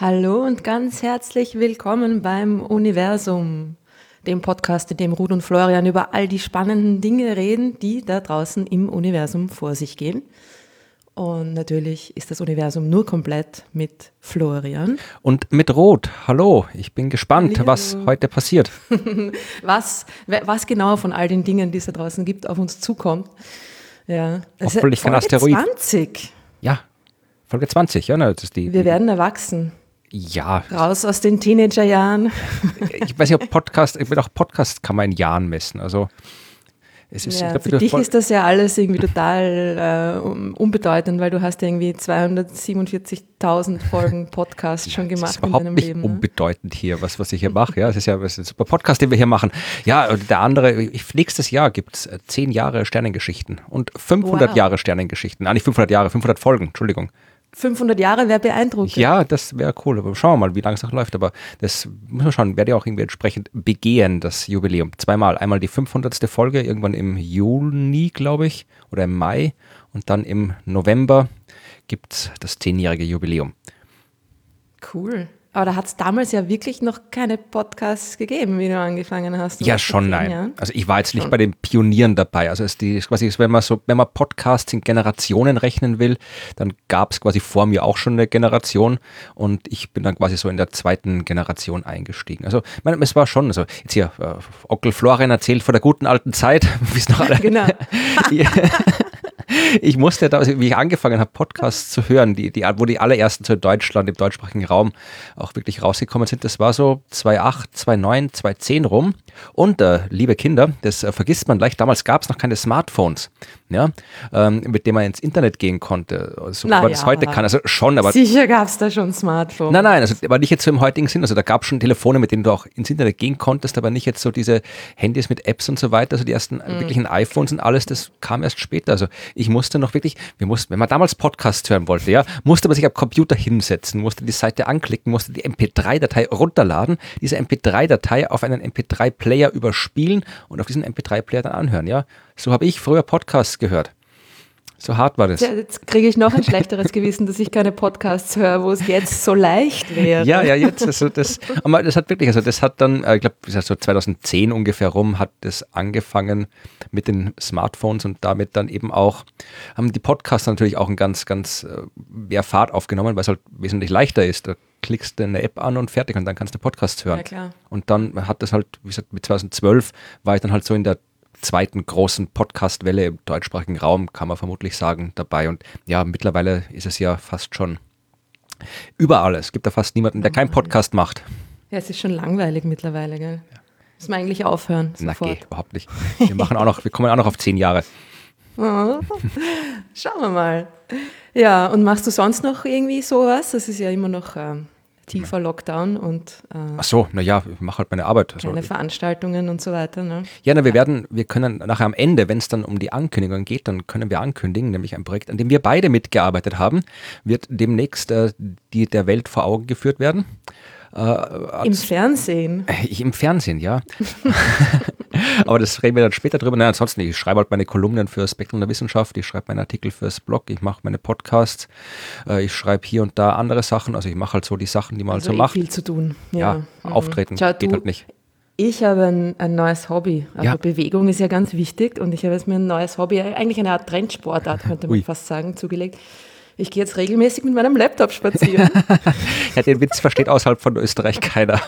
Hallo und ganz herzlich willkommen beim Universum, dem Podcast, in dem Ruth und Florian über all die spannenden Dinge reden, die da draußen im Universum vor sich gehen. Und natürlich ist das Universum nur komplett mit Florian. Und mit Rot. Hallo, ich bin gespannt, Hallo. was heute passiert. was, was genau von all den Dingen, die es da draußen gibt, auf uns zukommt. Ja. Hoffentlich kein Asteroid. 20. Ja, Folge 20, ja. Ne, das ist die, Wir werden erwachsen. Ja. Raus aus den Teenagerjahren. ich weiß nicht, ob Podcast, ich will auch Podcast kann man in Jahren messen. Also es ist, ja, glaub, für dich ist das ja alles irgendwie total äh, unbedeutend, weil du hast irgendwie 247.000 Folgen Podcast ja, schon gemacht in deinem nicht Leben. Ne? unbedeutend hier, was, was ich hier mache. Ja, es ist ja es ist ein super Podcast, den wir hier machen. Ja, der andere, nächstes Jahr gibt es 10 Jahre Sternengeschichten und 500 wow. Jahre Sternengeschichten. Ah, nicht 500 Jahre, 500 Folgen, Entschuldigung. 500 Jahre wäre beeindruckend. Ja, das wäre cool. Aber schauen wir mal, wie lange es noch läuft. Aber das muss man schauen, werde ja auch irgendwie entsprechend begehen, das Jubiläum. Zweimal. Einmal die 500. Folge, irgendwann im Juni, glaube ich, oder im Mai. Und dann im November gibt es das zehnjährige Jubiläum. Cool. Aber da hat es damals ja wirklich noch keine Podcasts gegeben, wie du angefangen hast. Ja, schon nein. Jahren? Also ich war jetzt nicht schon. bei den Pionieren dabei. Also es die, quasi, wenn man so, wenn man Podcasts in Generationen rechnen will, dann gab es quasi vor mir auch schon eine Generation und ich bin dann quasi so in der zweiten Generation eingestiegen. Also mein, es war schon, also jetzt hier, äh, Onkel Florian erzählt von der guten alten Zeit, wie es noch alle. Genau. ich musste da, wie ich angefangen habe, Podcasts zu hören, die, die, wo die allerersten zu Deutschland, im deutschsprachigen Raum auch wirklich rausgekommen sind, das war so 2008, 2009, 2010 rum. Und äh, liebe Kinder, das äh, vergisst man leicht, damals gab es noch keine Smartphones ja, ähm, mit dem man ins Internet gehen konnte, so wie man das heute kann. Also schon, aber. Sicher gab es da schon Smartphones. Nein, nein, also aber nicht jetzt so im heutigen Sinn. Also da gab es schon Telefone, mit denen du auch ins Internet gehen konntest, aber nicht jetzt so diese Handys mit Apps und so weiter. Also die ersten mhm. wirklichen iPhones und alles, das kam erst später. Also ich musste noch wirklich, wir mussten, wenn man damals Podcasts hören wollte, ja, musste man sich am Computer hinsetzen, musste die Seite anklicken, musste die MP3-Datei runterladen, diese MP3-Datei auf einen MP3-Player überspielen und auf diesen MP3-Player dann anhören, ja. So habe ich früher Podcasts gehört. So hart war das. Ja, jetzt kriege ich noch ein schlechteres Gewissen, dass ich keine Podcasts höre, wo es jetzt so leicht wäre. Ja, ja, jetzt. Also das, aber das hat wirklich, also das hat dann, äh, ich glaube, so 2010 ungefähr rum, hat das angefangen mit den Smartphones und damit dann eben auch, haben die Podcasts natürlich auch einen ganz, ganz äh, mehr Fahrt aufgenommen, weil es halt wesentlich leichter ist. Da klickst du eine App an und fertig und dann kannst du Podcasts hören. Ja, klar. Und dann hat das halt, wie gesagt, mit 2012 war ich dann halt so in der zweiten großen Podcast-Welle im deutschsprachigen Raum, kann man vermutlich sagen, dabei. Und ja, mittlerweile ist es ja fast schon überall. Es gibt da fast niemanden, der keinen Podcast macht. Ja, es ist schon langweilig mittlerweile, gell? Ja. Muss man eigentlich aufhören. Na, geht überhaupt nicht. Wir machen auch noch, wir kommen auch noch auf zehn Jahre. Oh, schauen wir mal. Ja, und machst du sonst noch irgendwie sowas? Das ist ja immer noch ähm, tiefer Lockdown und äh, Ach so, naja, ich mache halt meine Arbeit. Also, keine Veranstaltungen und so weiter. Ne? Ja, na, wir werden, wir können nachher am Ende, wenn es dann um die Ankündigung geht, dann können wir ankündigen, nämlich ein Projekt, an dem wir beide mitgearbeitet haben, wird demnächst äh, die der Welt vor Augen geführt werden. Äh, Im Fernsehen? Äh, Im Fernsehen, ja. Aber das reden wir dann später drüber. Nein, ansonsten, ich schreibe halt meine Kolumnen für Spektrum der Wissenschaft, ich schreibe meine Artikel fürs Blog, ich mache meine Podcasts, äh, ich schreibe hier und da andere Sachen. Also ich mache halt so die Sachen, die man also halt so eh macht. viel zu tun. Ja, ja mhm. auftreten Schau, geht halt nicht. Ich habe ein, ein, neues Hobby. Also ja. Bewegung ist ja ganz wichtig und ich habe jetzt mir ein neues Hobby, eigentlich eine Art Trendsportart, könnte man Ui. fast sagen, zugelegt ich gehe jetzt regelmäßig mit meinem Laptop spazieren. ja, den Witz versteht außerhalb von Österreich keiner.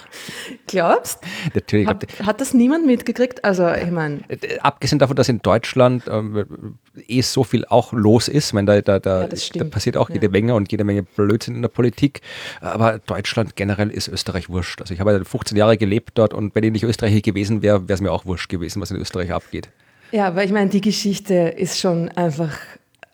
Glaubst? Natürlich. Hat, hat das niemand mitgekriegt? Also, ich meine. Äh, abgesehen davon, dass in Deutschland ähm, eh so viel auch los ist, wenn da, da, da, ja, da passiert auch jede ja. Menge und jede Menge Blödsinn in der Politik. Aber Deutschland generell ist Österreich wurscht. Also, ich habe 15 Jahre gelebt dort und wenn ich nicht Österreicher gewesen wäre, wäre es mir auch wurscht gewesen, was in Österreich abgeht. Ja, aber ich meine, die Geschichte ist schon einfach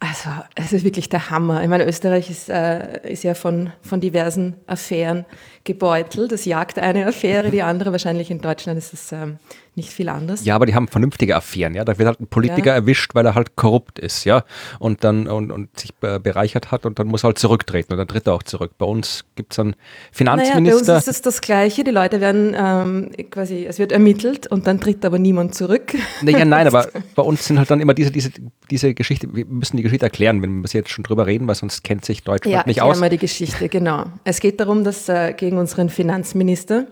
also, es ist wirklich der Hammer. Ich meine, Österreich ist, äh, ist ja von, von diversen Affären gebeutelt. Das jagt eine Affäre, die andere. Wahrscheinlich in Deutschland ist es ähm, nicht viel anders. Ja, aber die haben vernünftige Affären, ja. Da wird halt ein Politiker ja. erwischt, weil er halt korrupt ist, ja. Und dann und, und sich bereichert hat und dann muss er halt zurücktreten und dann tritt er auch zurück. Bei uns gibt es einen Finanzminister. Naja, bei uns ist es das Gleiche. Die Leute werden ähm, quasi, es wird ermittelt und dann tritt aber niemand zurück. Naja, nein, aber bei uns sind halt dann immer diese, diese, diese Geschichte, wir müssen die Geschichte erklären, wenn wir jetzt schon drüber reden, weil sonst kennt sich Deutschland ja, nicht aus. Ja, mal die Geschichte, genau. Es geht darum, dass äh, gegen unseren Finanzminister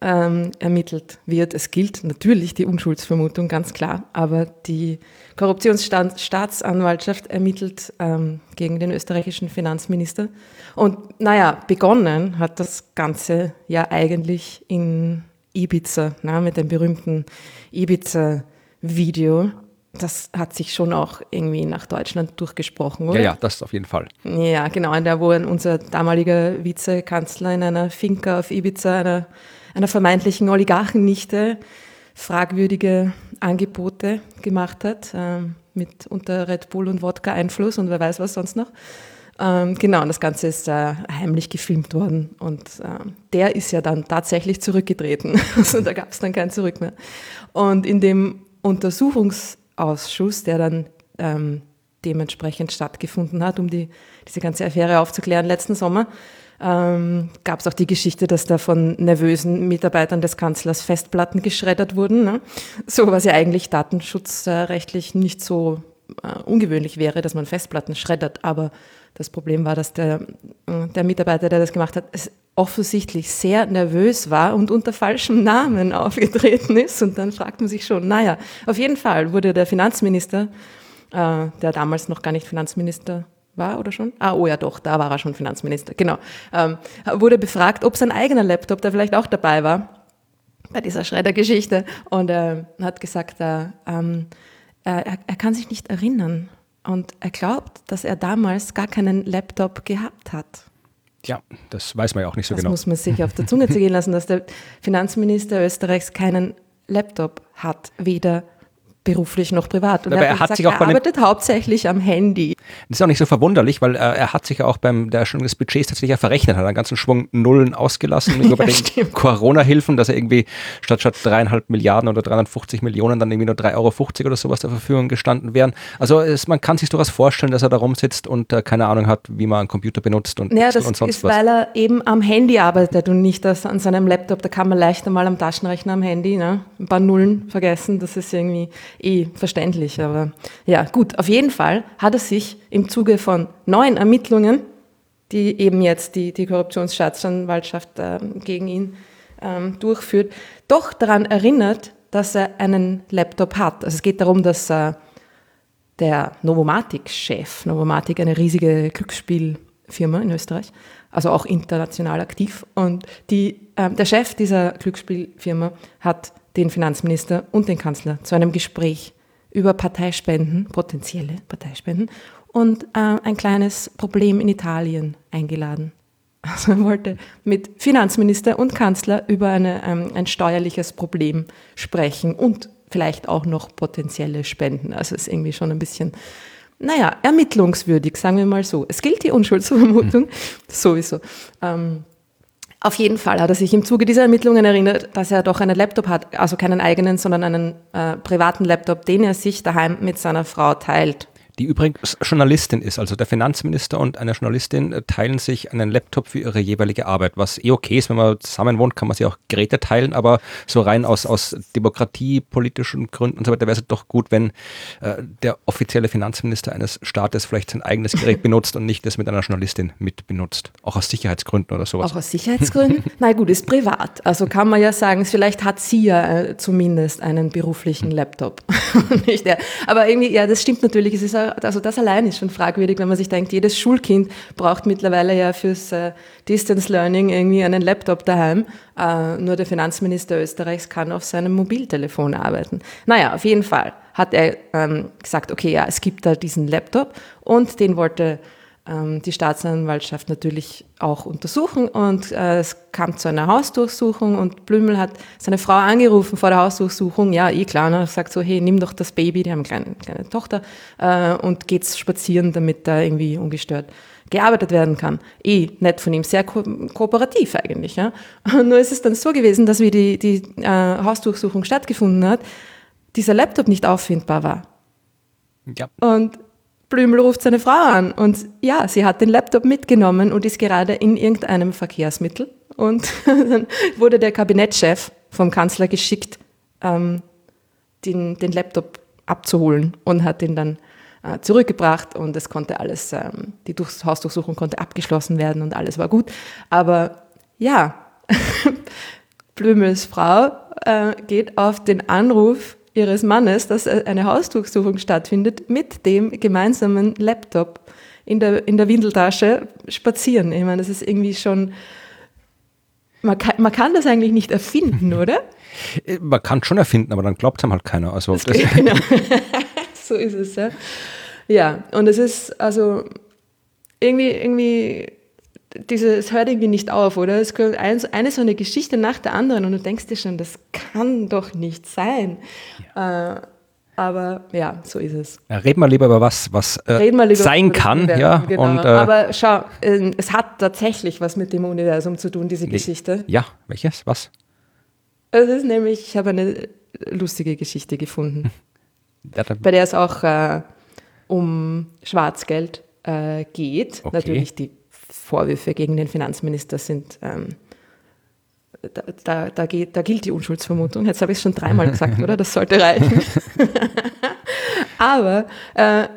ähm, ermittelt wird. Es gilt natürlich die Unschuldsvermutung, ganz klar, aber die Korruptionsstaatsanwaltschaft ermittelt ähm, gegen den österreichischen Finanzminister. Und naja, begonnen hat das Ganze ja eigentlich in Ibiza, na, mit dem berühmten Ibiza-Video. Das hat sich schon auch irgendwie nach Deutschland durchgesprochen, oder? Ja, ja, das auf jeden Fall. Ja, genau. Und da, wo unser damaliger Vizekanzler in einer Finca auf Ibiza, einer einer vermeintlichen Oligarchennichte fragwürdige Angebote gemacht hat, äh, mit unter Red Bull und Wodka Einfluss und wer weiß was sonst noch. Ähm, genau, und das Ganze ist äh, heimlich gefilmt worden und äh, der ist ja dann tatsächlich zurückgetreten. also da gab es dann kein Zurück mehr. Und in dem Untersuchungsausschuss, der dann ähm, dementsprechend stattgefunden hat, um die, diese ganze Affäre aufzuklären letzten Sommer, ähm, gab es auch die Geschichte, dass da von nervösen Mitarbeitern des Kanzlers Festplatten geschreddert wurden. Ne? So was ja eigentlich datenschutzrechtlich nicht so äh, ungewöhnlich wäre, dass man Festplatten schreddert. Aber das Problem war, dass der, äh, der Mitarbeiter, der das gemacht hat, offensichtlich sehr nervös war und unter falschem Namen aufgetreten ist. Und dann fragt man sich schon, naja, auf jeden Fall wurde der Finanzminister, äh, der damals noch gar nicht Finanzminister war oder schon? Ah, oh ja, doch, da war er schon Finanzminister, genau. Ähm, wurde befragt, ob sein eigener Laptop da vielleicht auch dabei war bei dieser Schreddergeschichte und äh, hat gesagt, äh, ähm, er, er kann sich nicht erinnern und er glaubt, dass er damals gar keinen Laptop gehabt hat. Ja, das weiß man ja auch nicht so das genau. Das muss man sich auf der Zunge zergehen lassen, dass der Finanzminister Österreichs keinen Laptop hat, weder beruflich noch privat. Und Aber er, hat gesagt, sich auch er arbeitet hauptsächlich am Handy. Das ist auch nicht so verwunderlich, weil äh, er hat sich ja auch beim der schon des Budgets tatsächlich ja verrechnet, hat einen ganzen Schwung Nullen ausgelassen ja, bei den Corona-Hilfen, dass er irgendwie statt statt dreieinhalb Milliarden oder 350 Millionen dann irgendwie nur 3,50 Euro oder sowas zur Verfügung gestanden wären. Also es, man kann sich durchaus vorstellen, dass er da rumsitzt und äh, keine Ahnung hat, wie man einen Computer benutzt und, ja, das und sonst ist, was. weil er eben am Handy arbeitet und nicht das an seinem Laptop. Da kann man leichter mal am Taschenrechner am Handy ne? ein paar Nullen vergessen. Das ist irgendwie eh verständlich aber ja, gut. Auf jeden Fall hat er sich im Zuge von neuen Ermittlungen, die eben jetzt die, die Korruptionsstaatsanwaltschaft äh, gegen ihn ähm, durchführt, doch daran erinnert, dass er einen Laptop hat. Also es geht darum, dass äh, der Novomatic-Chef, Novomatic eine riesige Glücksspielfirma in Österreich, also auch international aktiv, und die, äh, der Chef dieser Glücksspielfirma hat den Finanzminister und den Kanzler zu einem Gespräch über Parteispenden, potenzielle Parteispenden, und äh, ein kleines Problem in Italien eingeladen. Also er wollte mit Finanzminister und Kanzler über eine, ähm, ein steuerliches Problem sprechen und vielleicht auch noch potenzielle Spenden. Also es ist irgendwie schon ein bisschen, naja, ermittlungswürdig, sagen wir mal so. Es gilt die Unschuldsvermutung, sowieso. Ähm, auf jeden Fall hat er sich im Zuge dieser Ermittlungen erinnert, dass er doch einen Laptop hat, also keinen eigenen, sondern einen äh, privaten Laptop, den er sich daheim mit seiner Frau teilt die übrigens Journalistin ist. Also der Finanzminister und eine Journalistin äh, teilen sich einen Laptop für ihre jeweilige Arbeit, was eh okay ist, wenn man zusammen wohnt, kann man sich auch Geräte teilen, aber so rein aus, aus demokratiepolitischen Gründen und so weiter wäre es doch gut, wenn äh, der offizielle Finanzminister eines Staates vielleicht sein eigenes Gerät benutzt und nicht das mit einer Journalistin mit benutzt. Auch aus Sicherheitsgründen oder sowas. Auch aus Sicherheitsgründen? Na gut, ist privat. Also kann man ja sagen, vielleicht hat sie ja äh, zumindest einen beruflichen hm. Laptop. nicht der. Aber irgendwie, ja, das stimmt natürlich. Es ist auch also das allein ist schon fragwürdig, wenn man sich denkt, jedes Schulkind braucht mittlerweile ja fürs äh, Distance Learning irgendwie einen Laptop daheim. Äh, nur der Finanzminister Österreichs kann auf seinem Mobiltelefon arbeiten. Naja, auf jeden Fall hat er ähm, gesagt, okay, ja, es gibt da diesen Laptop und den wollte ähm, die Staatsanwaltschaft natürlich auch untersuchen und äh, es kam zu einer Hausdurchsuchung und Blümel hat seine Frau angerufen vor der Hausdurchsuchung, ja, eh klar, ne, sagt so, hey, nimm doch das Baby, die haben eine kleine, kleine Tochter äh, und geht's spazieren, damit da irgendwie ungestört gearbeitet werden kann. Eh, nett von ihm, sehr ko kooperativ eigentlich. Ja? Nur ist es dann so gewesen, dass wie die, die äh, Hausdurchsuchung stattgefunden hat, dieser Laptop nicht auffindbar war. Ja. Und Blümel ruft seine Frau an und ja, sie hat den Laptop mitgenommen und ist gerade in irgendeinem Verkehrsmittel. Und dann wurde der Kabinettschef vom Kanzler geschickt, ähm, den, den Laptop abzuholen und hat ihn dann äh, zurückgebracht und es konnte alles, ähm, die Durchs Hausdurchsuchung konnte abgeschlossen werden und alles war gut. Aber ja, Blümels Frau äh, geht auf den Anruf ihres Mannes, dass eine Hausdurchsuchung stattfindet, mit dem gemeinsamen Laptop in der, in der Windeltasche spazieren. Ich meine, das ist irgendwie schon, man kann, man kann das eigentlich nicht erfinden, oder? Äh, man kann schon erfinden, aber dann glaubt es halt keiner. Also das das genau. so ist es, ja. Ja, und es ist also irgendwie, irgendwie diese, es hört irgendwie nicht auf, oder? Es kommt eine, so eine Geschichte nach der anderen und du denkst dir schon, das kann doch nicht sein. Ja. Äh, aber ja, so ist es. Ja, reden wir lieber über was, was äh, sein kann. Ja, genau. und, äh, aber schau, äh, es hat tatsächlich was mit dem Universum zu tun, diese Geschichte. Ja, welches? Was? Es ist nämlich, ich habe eine lustige Geschichte gefunden, ja, bei der es auch äh, um Schwarzgeld äh, geht. Okay. Natürlich die Vorwürfe gegen den Finanzminister sind, ähm, da, da, da, geht, da gilt die Unschuldsvermutung. Jetzt habe ich es schon dreimal gesagt, oder? Das sollte reichen. Aber äh,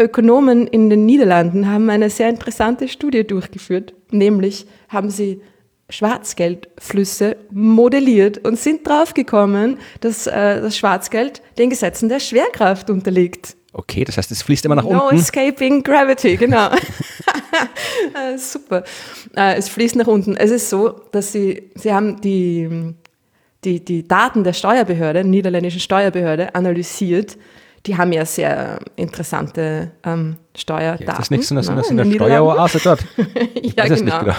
Ökonomen in den Niederlanden haben eine sehr interessante Studie durchgeführt, nämlich haben sie Schwarzgeldflüsse modelliert und sind draufgekommen, dass äh, das Schwarzgeld den Gesetzen der Schwerkraft unterliegt. Okay, das heißt, es fließt immer nach no unten. No escaping gravity, genau. Äh, super. Äh, es fließt nach unten. Es ist so, dass sie, sie haben die, die, die Daten der Steuerbehörde, niederländischen Steuerbehörde, analysiert. Die haben ja sehr interessante ähm, Steuerdaten. Ja, das ist nichts, sondern ne, in der Steueroase dort. ja, genau. Genau.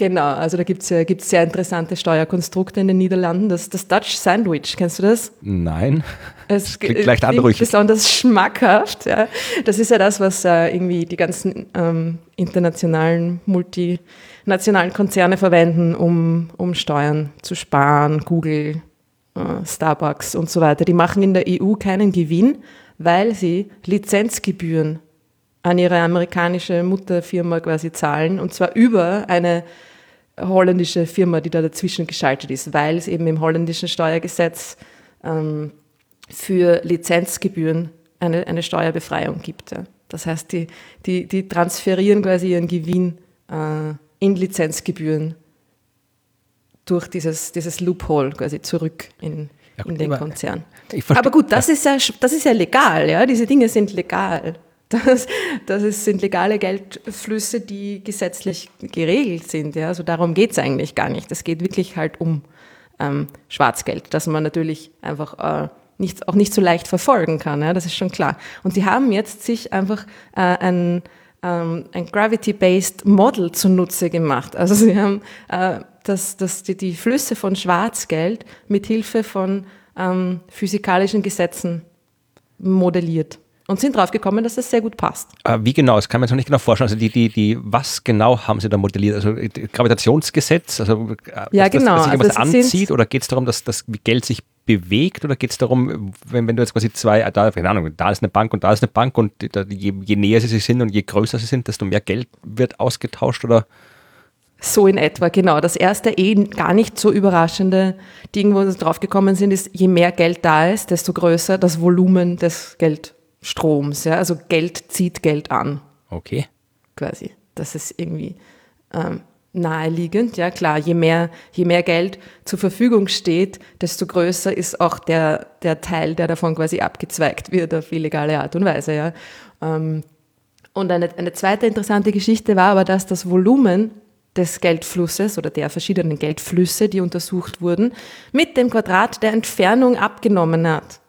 Genau, also da gibt es ja, gibt's sehr interessante Steuerkonstrukte in den Niederlanden. Das, das Dutch Sandwich, kennst du das? Nein. Es klingt leicht anrüchig. besonders schmackhaft. Ja. Das ist ja das, was äh, irgendwie die ganzen ähm, internationalen, multinationalen Konzerne verwenden, um, um Steuern zu sparen. Google, äh, Starbucks und so weiter. Die machen in der EU keinen Gewinn, weil sie Lizenzgebühren an ihre amerikanische Mutterfirma quasi zahlen und zwar über eine holländische Firma, die da dazwischen geschaltet ist, weil es eben im holländischen Steuergesetz ähm, für Lizenzgebühren eine, eine Steuerbefreiung gibt. Ja. Das heißt, die, die, die transferieren quasi ihren Gewinn äh, in Lizenzgebühren durch dieses, dieses Loophole quasi zurück in, ja, in den Konzern. Aber gut, das, ja. Ist ja, das ist ja legal, ja? diese Dinge sind legal. Das, das ist, sind legale Geldflüsse, die gesetzlich geregelt sind. Ja? Also darum geht es eigentlich gar nicht. Es geht wirklich halt um ähm, Schwarzgeld, dass man natürlich einfach äh, nicht, auch nicht so leicht verfolgen kann. Ja, das ist schon klar. Und sie haben jetzt sich einfach äh, ein, ähm, ein Gravity-Based Model zunutze gemacht. Also sie haben äh, das, das, die, die Flüsse von Schwarzgeld mit Hilfe von ähm, physikalischen Gesetzen modelliert und sind drauf gekommen, dass das sehr gut passt. Äh, wie genau? Das kann man sich noch nicht genau vorstellen. Also die, die, die, was genau haben Sie da modelliert? Also äh, Gravitationsgesetz, also äh, ja, dass, genau. dass sich irgendwas also anzieht oder geht es darum, dass das Geld sich bewegt oder geht es darum, wenn, wenn du jetzt quasi zwei, da, keine Ahnung, da ist eine Bank und da ist eine Bank und je, je näher sie sind und je größer sie sind, desto mehr Geld wird ausgetauscht oder? So in etwa, genau. Das erste eh gar nicht so überraschende Ding, wo wir drauf gekommen sind, ist, je mehr Geld da ist, desto größer das Volumen des Geld Stroms. Ja? Also Geld zieht Geld an. Okay. Quasi. Das ist irgendwie ähm, naheliegend. Ja, klar, je mehr, je mehr Geld zur Verfügung steht, desto größer ist auch der, der Teil, der davon quasi abgezweigt wird auf illegale Art und Weise. Ja. Ähm, und eine, eine zweite interessante Geschichte war aber, dass das Volumen des Geldflusses oder der verschiedenen Geldflüsse, die untersucht wurden, mit dem Quadrat der Entfernung abgenommen hat.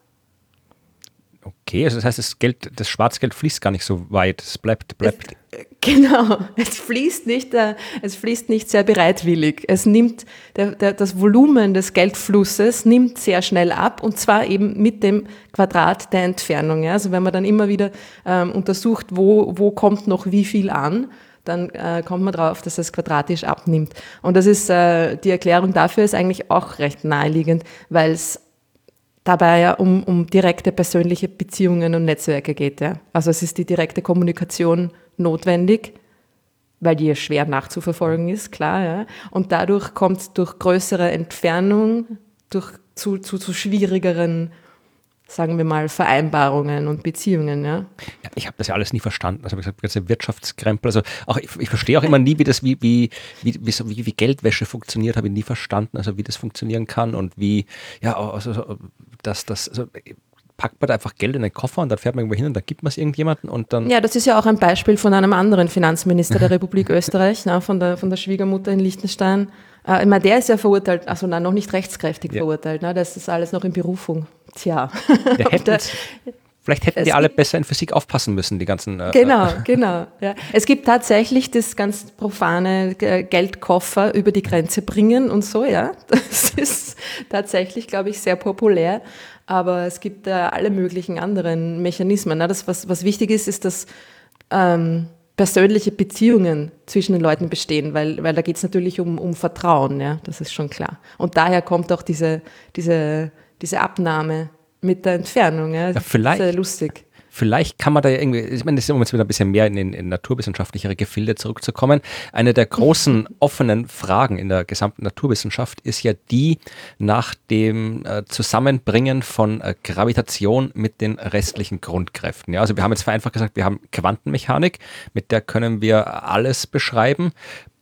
Okay, also das heißt, das Geld, das Schwarzgeld fließt gar nicht so weit. Es bleibt, bleibt. Es, genau, es fließt nicht, äh, es fließt nicht sehr bereitwillig. Es nimmt der, der, das Volumen des Geldflusses nimmt sehr schnell ab und zwar eben mit dem Quadrat der Entfernung. Ja? Also wenn man dann immer wieder ähm, untersucht, wo, wo kommt noch wie viel an, dann äh, kommt man drauf, dass es quadratisch abnimmt. Und das ist äh, die Erklärung dafür ist eigentlich auch recht naheliegend, weil es dabei ja um, um direkte persönliche Beziehungen und Netzwerke geht. Ja. Also es ist die direkte Kommunikation notwendig, weil die ja schwer nachzuverfolgen ist, klar. Ja. Und dadurch kommt es durch größere Entfernung durch, zu, zu, zu schwierigeren sagen wir mal, Vereinbarungen und Beziehungen. Ja, ja ich habe das ja alles nie verstanden. Also, wie gesagt, Wirtschaftskrempel. Also, auch, ich, ich verstehe auch immer nie, wie das, wie, wie, wie, wie, wie Geldwäsche funktioniert, habe ich nie verstanden. Also, wie das funktionieren kann und wie, ja, also, dass das, also, packt man da einfach Geld in den Koffer und dann fährt man irgendwo hin und dann gibt man es irgendjemandem und dann. Ja, das ist ja auch ein Beispiel von einem anderen Finanzminister der Republik Österreich, na, von, der, von der Schwiegermutter in Liechtenstein. Äh, ich meine, der ist ja verurteilt, also nein, noch nicht rechtskräftig ja. verurteilt, ne? das ist alles noch in Berufung. Tja. Der hätte Vielleicht hätten die alle besser in Physik aufpassen müssen, die ganzen. Äh, genau, genau. Ja. Es gibt tatsächlich das ganz profane äh, Geldkoffer über die Grenze bringen und so, ja. Das ist tatsächlich, glaube ich, sehr populär. Aber es gibt äh, alle möglichen anderen Mechanismen. Ne? Das, was, was wichtig ist, ist, dass ähm, persönliche Beziehungen zwischen den Leuten bestehen, weil, weil da geht es natürlich um, um Vertrauen, ja. Das ist schon klar. Und daher kommt auch diese, diese, diese Abnahme mit der Entfernung. Ja, ja vielleicht. Sehr lustig. Vielleicht kann man da irgendwie, ich meine, das ist um jetzt wieder ein bisschen mehr in, in, in naturwissenschaftlichere Gefilde zurückzukommen. Eine der großen offenen Fragen in der gesamten Naturwissenschaft ist ja die nach dem äh, Zusammenbringen von äh, Gravitation mit den restlichen Grundkräften. Ja, also wir haben jetzt vereinfacht gesagt, wir haben Quantenmechanik, mit der können wir alles beschreiben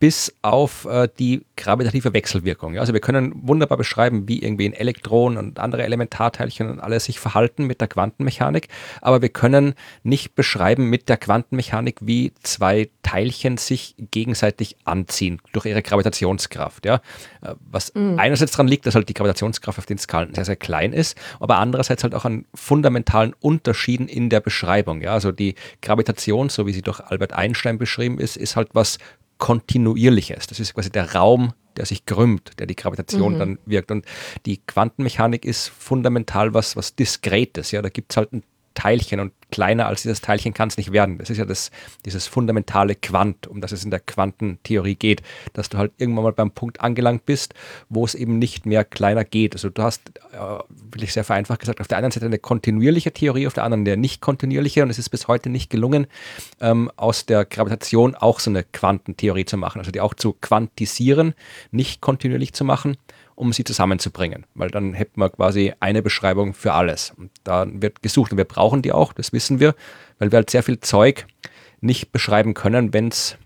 bis auf äh, die gravitative Wechselwirkung. Ja, also wir können wunderbar beschreiben, wie irgendwie ein Elektron und andere Elementarteilchen und alles sich verhalten mit der Quantenmechanik, aber wir können nicht beschreiben mit der Quantenmechanik, wie zwei Teilchen sich gegenseitig anziehen durch ihre Gravitationskraft. Ja, äh, was mhm. einerseits daran liegt, dass halt die Gravitationskraft auf den Skalen sehr, sehr klein ist, aber andererseits halt auch an fundamentalen Unterschieden in der Beschreibung. Ja, also die Gravitation, so wie sie durch Albert Einstein beschrieben ist, ist halt was Kontinuierliches. Das ist quasi der Raum, der sich krümmt, der die Gravitation mhm. dann wirkt. Und die Quantenmechanik ist fundamental was, was Diskretes. Ja, da gibt es halt ein Teilchen und kleiner als dieses Teilchen kann es nicht werden. Das ist ja das, dieses fundamentale Quant, um das es in der Quantentheorie geht, dass du halt irgendwann mal beim Punkt angelangt bist, wo es eben nicht mehr kleiner geht. Also du hast, äh, will ich sehr vereinfacht gesagt, auf der einen Seite eine kontinuierliche Theorie, auf der anderen eine nicht kontinuierliche und es ist bis heute nicht gelungen, ähm, aus der Gravitation auch so eine Quantentheorie zu machen, also die auch zu quantisieren, nicht kontinuierlich zu machen um sie zusammenzubringen, weil dann hätten wir quasi eine Beschreibung für alles. Und da wird gesucht und wir brauchen die auch, das wissen wir, weil wir halt sehr viel Zeug nicht beschreiben können, wenn es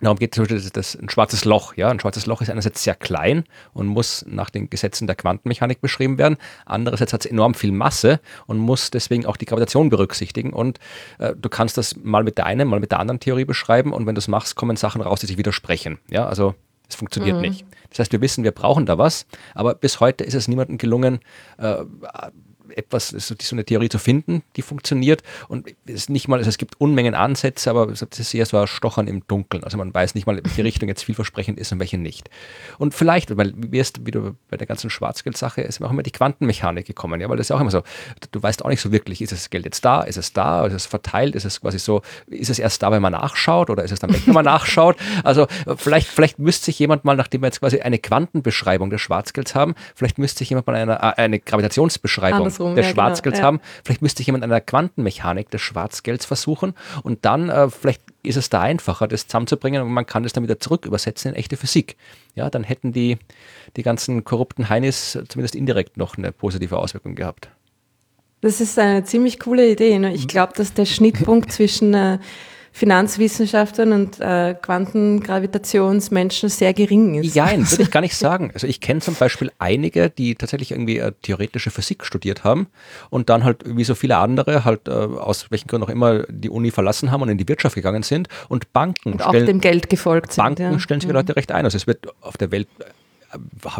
darum geht, zum Beispiel das, das ein schwarzes Loch. Ja, ein schwarzes Loch ist einerseits sehr klein und muss nach den Gesetzen der Quantenmechanik beschrieben werden. Andererseits hat es enorm viel Masse und muss deswegen auch die Gravitation berücksichtigen. Und äh, du kannst das mal mit der einen, mal mit der anderen Theorie beschreiben. Und wenn du es machst, kommen Sachen raus, die sich widersprechen. Ja, also es funktioniert mhm. nicht. Das heißt, wir wissen, wir brauchen da was, aber bis heute ist es niemandem gelungen, äh, etwas, so, so eine Theorie zu finden, die funktioniert. Und es ist nicht mal, also es gibt Unmengen Ansätze, aber es ist eher so ein Stochern im Dunkeln. Also man weiß nicht mal, welche Richtung jetzt vielversprechend ist und welche nicht. Und vielleicht, weil wie erst wieder bei der ganzen Schwarzgeldsache ist mir auch immer die Quantenmechanik gekommen, ja, weil das ist ja auch immer so, du weißt auch nicht so wirklich, ist das Geld jetzt da, ist es da, ist es verteilt, ist es quasi so, ist es erst da, wenn man nachschaut oder ist es dann weg, wenn man nachschaut? Also vielleicht, vielleicht müsste sich jemand mal, nachdem wir jetzt quasi eine Quantenbeschreibung des Schwarzgelds haben, vielleicht müsste sich jemand mal eine, äh, eine Gravitationsbeschreibung Andersrum, des ja, genau, Schwarzgelds genau, haben. Vielleicht müsste sich jemand an der Quantenmechanik des Schwarzgelds versuchen und dann äh, vielleicht ist es da einfacher, das zusammenzubringen und man kann das dann wieder zurück übersetzen in echte Physik. Ja, dann hätten die, die ganzen korrupten Heinis zumindest indirekt noch eine positive Auswirkung gehabt. Das ist eine ziemlich coole Idee. Ne? Ich glaube, dass der Schnittpunkt zwischen äh, Finanzwissenschaftlern und äh, Quantengravitationsmenschen sehr gering ist. Ja, würde ich gar nicht sagen. Also ich kenne zum Beispiel einige, die tatsächlich irgendwie äh, theoretische Physik studiert haben und dann halt wie so viele andere halt äh, aus welchen Gründen auch immer die Uni verlassen haben und in die Wirtschaft gegangen sind und Banken und stellen, auch dem Geld gefolgt sind. Banken ja. stellen sich mhm. Leute recht ein. Also es wird auf der Welt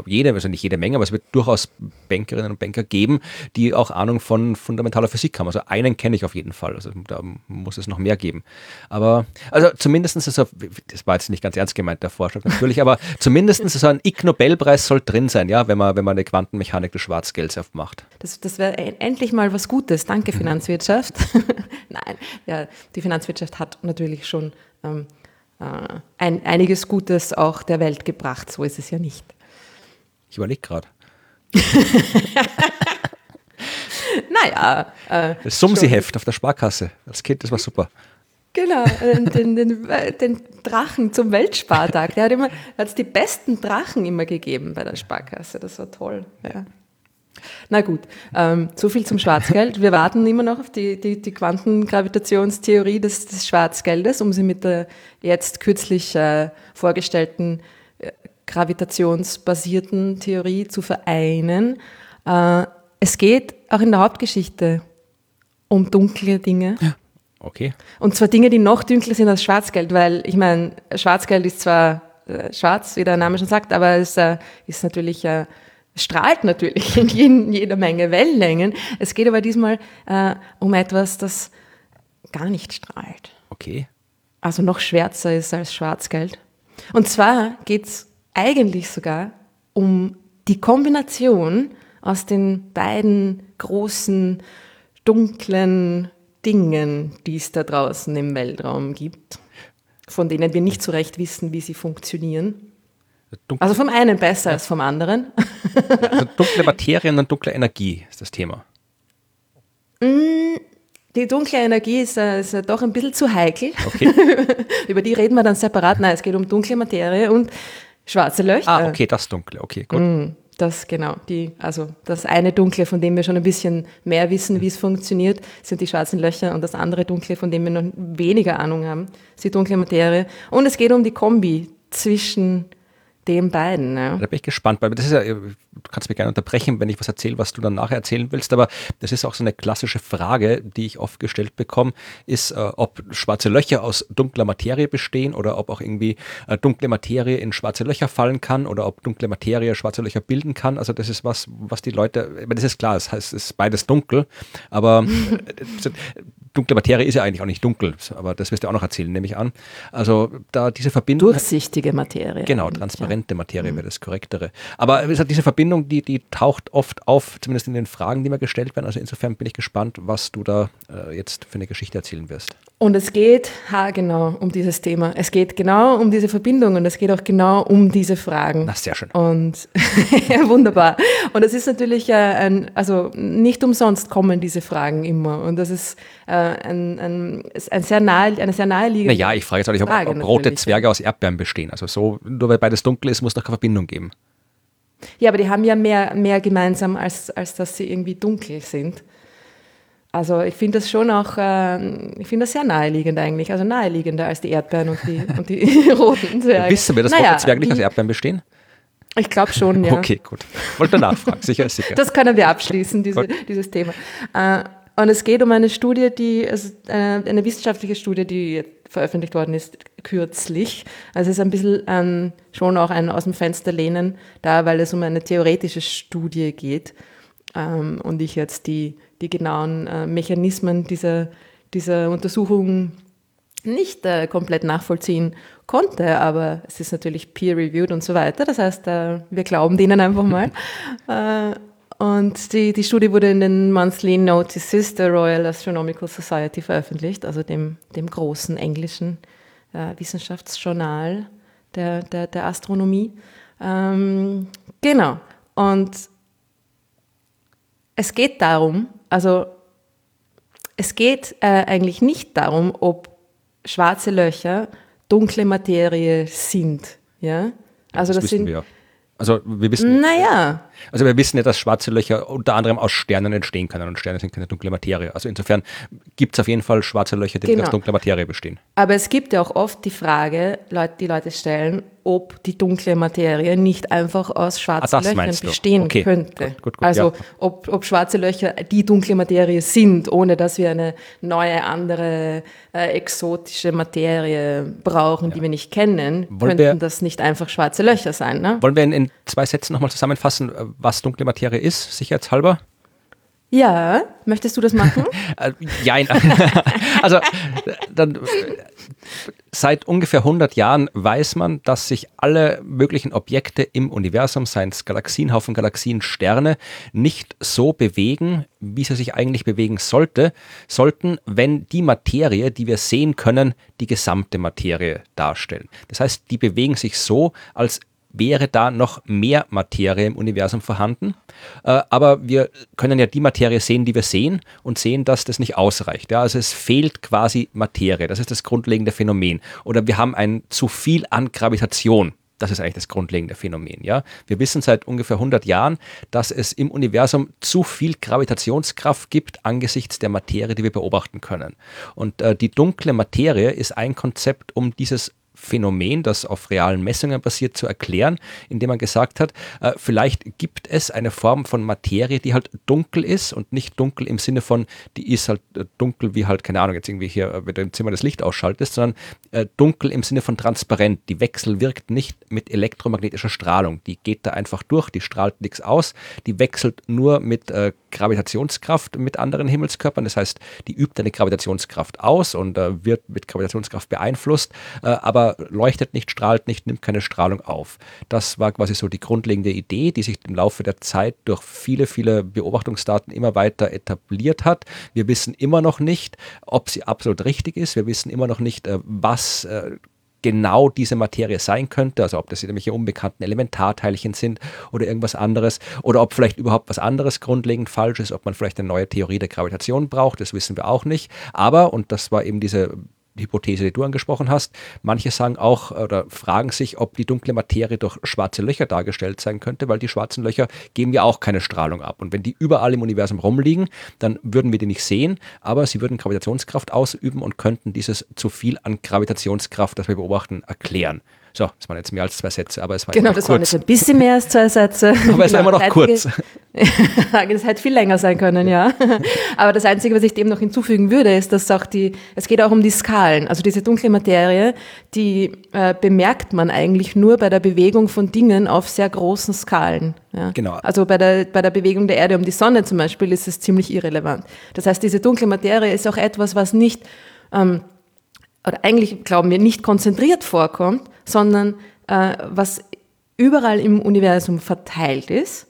jede, also nicht jede Menge, aber es wird durchaus Bankerinnen und Banker geben, die auch Ahnung von fundamentaler Physik haben. Also einen kenne ich auf jeden Fall. Also da muss es noch mehr geben. Aber, also zumindest ist so, das war jetzt nicht ganz ernst gemeint, der Vorschlag natürlich, aber zumindest so ein Ig Nobelpreis soll drin sein, ja, wenn man, wenn man eine Quantenmechanik des Schwarzgelds aufmacht. Das, das wäre endlich mal was Gutes. Danke, mhm. Finanzwirtschaft. Nein, ja, die Finanzwirtschaft hat natürlich schon ähm, äh, ein, einiges Gutes auch der Welt gebracht. So ist es ja nicht. Ich überlege gerade. naja. Äh, das Sumsi-Heft auf der Sparkasse. Als Kind, das war super. Genau, den, den, den, Drachen zum Weltspartag. Der hat immer, hat es die besten Drachen immer gegeben bei der Sparkasse. Das war toll. Ja. Na gut, ähm, so viel zum Schwarzgeld. Wir warten immer noch auf die, die, die Quantengravitationstheorie des, des Schwarzgeldes, um sie mit der jetzt kürzlich äh, vorgestellten äh, gravitationsbasierten Theorie zu vereinen. Äh, es geht auch in der Hauptgeschichte um dunkle Dinge. Ja. Okay. Und zwar Dinge, die noch dunkler sind als Schwarzgeld, weil ich meine, Schwarzgeld ist zwar äh, schwarz, wie der Name schon sagt, aber es äh, ist natürlich äh, strahlt natürlich in jeden, jeder Menge Wellenlängen. Es geht aber diesmal um etwas, das gar nicht strahlt. Okay. Also noch schwärzer ist als Schwarzgeld. Und zwar geht es eigentlich sogar um die Kombination aus den beiden großen, dunklen Dingen, die es da draußen im Weltraum gibt, von denen wir nicht so recht wissen, wie sie funktionieren. Dunkle, also vom einen besser ja. als vom anderen. also dunkle Materien und dunkle Energie ist das Thema. Mm, die dunkle Energie ist, äh, ist doch ein bisschen zu heikel. Okay. Über die reden wir dann separat. Nein, es geht um dunkle Materie und schwarze Löcher. Ah, okay, das dunkle, okay, gut. Mm, das genau, die, also das eine dunkle, von dem wir schon ein bisschen mehr wissen, wie es funktioniert, sind die schwarzen Löcher und das andere dunkle, von dem wir noch weniger Ahnung haben, ist die dunkle Materie. Und es geht um die Kombi zwischen den beiden. Ja. Da bin ich gespannt, weil das ist ja, du kannst mich gerne unterbrechen, wenn ich was erzähle, was du dann nachher erzählen willst, aber das ist auch so eine klassische Frage, die ich oft gestellt bekomme, ist, äh, ob schwarze Löcher aus dunkler Materie bestehen oder ob auch irgendwie äh, dunkle Materie in schwarze Löcher fallen kann oder ob dunkle Materie schwarze Löcher bilden kann. Also das ist was, was die Leute, das ist klar, es heißt, es ist beides dunkel, aber äh, dunkle Materie ist ja eigentlich auch nicht dunkel, aber das wirst du auch noch erzählen, nehme ich an. Also da diese Verbindung. Durchsichtige Materie. Genau, transparente ja. Materie mhm. wäre das korrektere. Aber diese Verbindung, die, die taucht oft auf, zumindest in den Fragen, die mir gestellt werden. Also insofern bin ich gespannt, was du da äh, jetzt für eine Geschichte erzählen wirst. Und es geht ha, genau um dieses Thema. Es geht genau um diese Verbindung und es geht auch genau um diese Fragen. Na, sehr schön. Und wunderbar. Und es ist natürlich äh, ein, also nicht umsonst kommen diese Fragen immer. Und das ist äh, ein, ein, ein sehr nahe, eine sehr naheliegende Naja, ich frage jetzt auch nicht, ob, Frage, ob rote Zwerge aus Erdbeeren bestehen. Also so, nur weil beides dunkel ist, muss es doch keine Verbindung geben. Ja, aber die haben ja mehr, mehr gemeinsam, als, als dass sie irgendwie dunkel sind. Also ich finde das schon auch, äh, ich finde das sehr naheliegend eigentlich, also naheliegender als die Erdbeeren und die, und die roten Zwerge. Wissen wir, dass naja, rote Zwerge nicht aus Erdbeeren bestehen? Ich glaube schon, ja. Okay, gut. Wollte nachfragen, sicher ist sicher. Das können wir abschließen, diese, dieses Thema. Äh, und es geht um eine Studie, die, also eine, eine, wissenschaftliche Studie, die veröffentlicht worden ist kürzlich. Also es ist ein bisschen ähm, schon auch ein aus dem Fenster lehnen da, weil es um eine theoretische Studie geht ähm, und ich jetzt die die genauen äh, Mechanismen dieser, dieser Untersuchung nicht äh, komplett nachvollziehen konnte, aber es ist natürlich peer-reviewed und so weiter. Das heißt, äh, wir glauben denen einfach mal. Äh, und die, die Studie wurde in den Monthly Notices der Royal Astronomical Society veröffentlicht, also dem, dem großen englischen Wissenschaftsjournal der, der, der Astronomie. Ähm, genau. Und es geht darum, also es geht äh, eigentlich nicht darum, ob schwarze Löcher dunkle Materie sind. Ja? Also das, das sind, wir. Also wir wissen. Naja. Also wir wissen ja, dass schwarze Löcher unter anderem aus Sternen entstehen können und Sterne sind keine dunkle Materie. Also insofern gibt es auf jeden Fall schwarze Löcher, die genau. aus dunkler Materie bestehen. Aber es gibt ja auch oft die Frage, die Leute stellen, ob die dunkle Materie nicht einfach aus schwarzen Ah, Löchern bestehen Okay. könnte. Gut, gut, gut, also ja. ob, ob schwarze Löcher die dunkle Materie sind, ohne dass wir eine neue, andere, äh, exotische Materie brauchen, die wir nicht kennen, Wollen könnten wir- das nicht einfach schwarze Löcher sein. Ne? Wollen wir in, in zwei Sätzen nochmal zusammenfassen, was dunkle Materie ist, sicherheitshalber? Ja, möchtest du das machen? Äh, jein. also dann, äh, seit ungefähr 100 Jahren weiß man, dass sich alle möglichen Objekte im Universum, seien es Galaxien, Haufen Galaxien, Sterne, nicht so bewegen, wie sie sich eigentlich bewegen sollte, sollten, wenn die Materie, die wir sehen können, die gesamte Materie darstellen. Das heißt, die bewegen sich so, als wäre da noch mehr Materie im Universum vorhanden. Äh, aber wir können ja die Materie sehen, die wir sehen und sehen, dass das nicht ausreicht. Also es fehlt quasi Materie. Das ist das grundlegende Phänomen. Oder wir haben ein zu viel an Gravitation. Das ist eigentlich das grundlegende Phänomen. Ja? Wir wissen seit ungefähr 100 Jahren, dass es im Universum zu viel Gravitationskraft gibt angesichts der Materie, die wir beobachten können. Und äh, die dunkle Materie ist ein Konzept, um dieses Phänomen, das auf realen Messungen basiert, zu erklären, indem man gesagt hat, äh, vielleicht gibt es eine Form von Materie, die halt dunkel ist und nicht dunkel im Sinne von, die ist halt äh, dunkel wie halt, keine Ahnung, jetzt irgendwie hier, wenn du im Zimmer das Licht ausschaltest, sondern äh, dunkel im Sinne von transparent. Die Wechsel wirkt nicht mit elektromagnetischer Strahlung. Die geht da einfach durch, die strahlt nichts aus, die wechselt nur mit äh, Gravitationskraft mit anderen Himmelskörpern. Das heißt, die übt eine Gravitationskraft aus und äh, wird mit Gravitationskraft beeinflusst, äh, aber leuchtet nicht, strahlt nicht, nimmt keine Strahlung auf. Das war quasi so die grundlegende Idee, die sich im Laufe der Zeit durch viele, viele Beobachtungsdaten immer weiter etabliert hat. Wir wissen immer noch nicht, ob sie absolut richtig ist. Wir wissen immer noch nicht, äh, was äh, genau diese Materie sein könnte, also ob das irgendwelche unbekannten Elementarteilchen sind oder irgendwas anderes oder ob vielleicht überhaupt was anderes grundlegend falsch ist, ob man vielleicht eine neue Theorie der Gravitation braucht, das wissen wir auch nicht. Aber, und das war eben diese Hypothese, die du angesprochen hast. Manche sagen auch oder fragen sich, ob die dunkle Materie durch schwarze Löcher dargestellt sein könnte, weil die schwarzen Löcher geben ja auch keine Strahlung ab. Und wenn die überall im Universum rumliegen, dann würden wir die nicht sehen, aber sie würden Gravitationskraft ausüben und könnten dieses zu viel an Gravitationskraft, das wir beobachten, erklären. So, das waren jetzt mehr als zwei Sätze, aber es war Genau, das noch waren kurz. jetzt ein bisschen mehr als zwei Sätze. Aber es war immer noch kurz. Das hätte viel länger sein können, ja. Aber das Einzige, was ich dem noch hinzufügen würde, ist, dass auch die, es geht auch um die Skalen. Also diese dunkle Materie, die äh, bemerkt man eigentlich nur bei der Bewegung von Dingen auf sehr großen Skalen. Ja. Genau. Also bei der, bei der Bewegung der Erde um die Sonne zum Beispiel ist es ziemlich irrelevant. Das heißt, diese dunkle Materie ist auch etwas, was nicht ähm, oder eigentlich glauben wir nicht konzentriert vorkommt, sondern äh, was überall im Universum verteilt ist,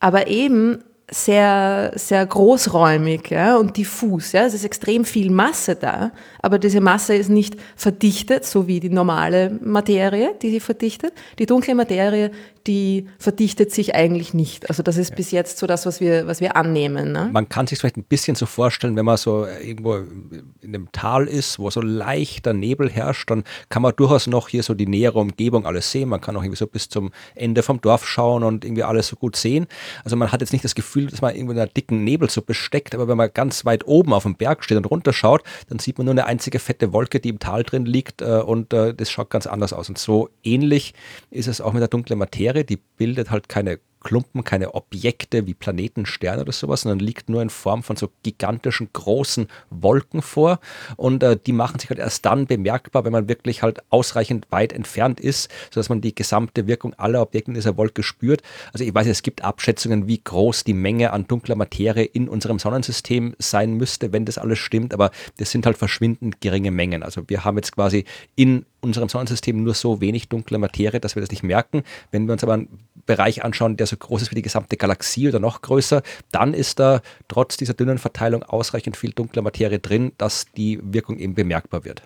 aber eben sehr, sehr großräumig ja, und diffus. Ja. Es ist extrem viel Masse da, aber diese Masse ist nicht verdichtet, so wie die normale Materie, die sie verdichtet. Die dunkle Materie, die verdichtet sich eigentlich nicht. Also das ist bis jetzt so das, was wir, was wir annehmen. Ne? Man kann sich vielleicht ein bisschen so vorstellen, wenn man so irgendwo in einem Tal ist, wo so leichter Nebel herrscht, dann kann man durchaus noch hier so die nähere Umgebung alles sehen. Man kann auch irgendwie so bis zum Ende vom Dorf schauen und irgendwie alles so gut sehen. Also man hat jetzt nicht das Gefühl, dass man irgendwo in einer dicken Nebelsuppe steckt, aber wenn man ganz weit oben auf dem Berg steht und runterschaut, dann sieht man nur eine einzige fette Wolke, die im Tal drin liegt äh, und äh, das schaut ganz anders aus. Und so ähnlich ist es auch mit der dunklen Materie. Die bildet halt keine Klumpen, keine Objekte wie Planeten, Sterne oder sowas, sondern liegt nur in Form von so gigantischen großen Wolken vor. Und äh, die machen sich halt erst dann bemerkbar, wenn man wirklich halt ausreichend weit entfernt ist, sodass man die gesamte Wirkung aller Objekte in dieser Wolke spürt. Also ich weiß, es gibt Abschätzungen, wie groß die Menge an dunkler Materie in unserem Sonnensystem sein müsste, wenn das alles stimmt, aber das sind halt verschwindend geringe Mengen. Also wir haben jetzt quasi in unserem Sonnensystem nur so wenig dunkle Materie, dass wir das nicht merken. Wenn wir uns aber einen Bereich anschauen, der so groß ist wie die gesamte Galaxie oder noch größer, dann ist da trotz dieser dünnen Verteilung ausreichend viel dunkle Materie drin, dass die Wirkung eben bemerkbar wird.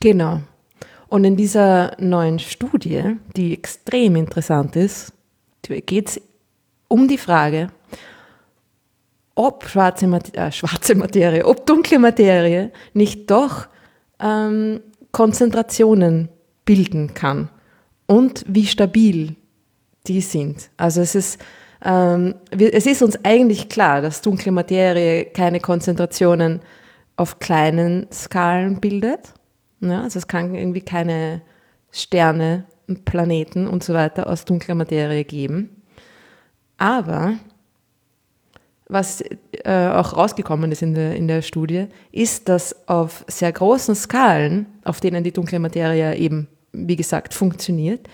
Genau. Und in dieser neuen Studie, die extrem interessant ist, geht es um die Frage, ob schwarze, Mat äh, schwarze Materie, ob dunkle Materie nicht doch ähm, Konzentrationen bilden kann und wie stabil die sind. Also es ist, ähm, es ist uns eigentlich klar, dass dunkle Materie keine Konzentrationen auf kleinen Skalen bildet. Ja, also es kann irgendwie keine Sterne Planeten und so weiter aus dunkler Materie geben. Aber was äh, auch rausgekommen ist in der, in der Studie, ist, dass auf sehr großen Skalen, auf denen die dunkle Materie eben, wie gesagt, funktioniert,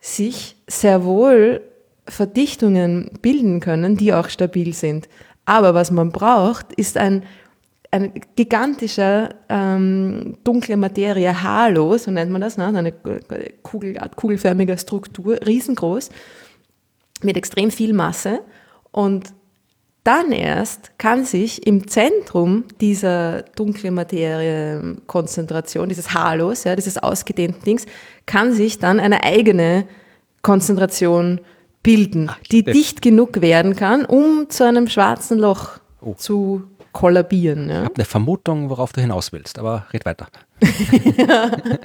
sich sehr wohl Verdichtungen bilden können, die auch stabil sind. Aber was man braucht, ist ein, ein gigantischer ähm, dunkle Materie, Halo, so nennt man das, ne? eine Kugel, kugelförmige Struktur, riesengroß, mit extrem viel Masse. Und dann erst kann sich im Zentrum dieser dunklen Materie-Konzentration, dieses Halos, ja, dieses ausgedehnten Dings, kann sich dann eine eigene Konzentration bilden, Ach, die dicht genug werden kann, um zu einem schwarzen Loch oh. zu kollabieren. Ja? Ich habe eine Vermutung, worauf du hinaus willst, aber red weiter.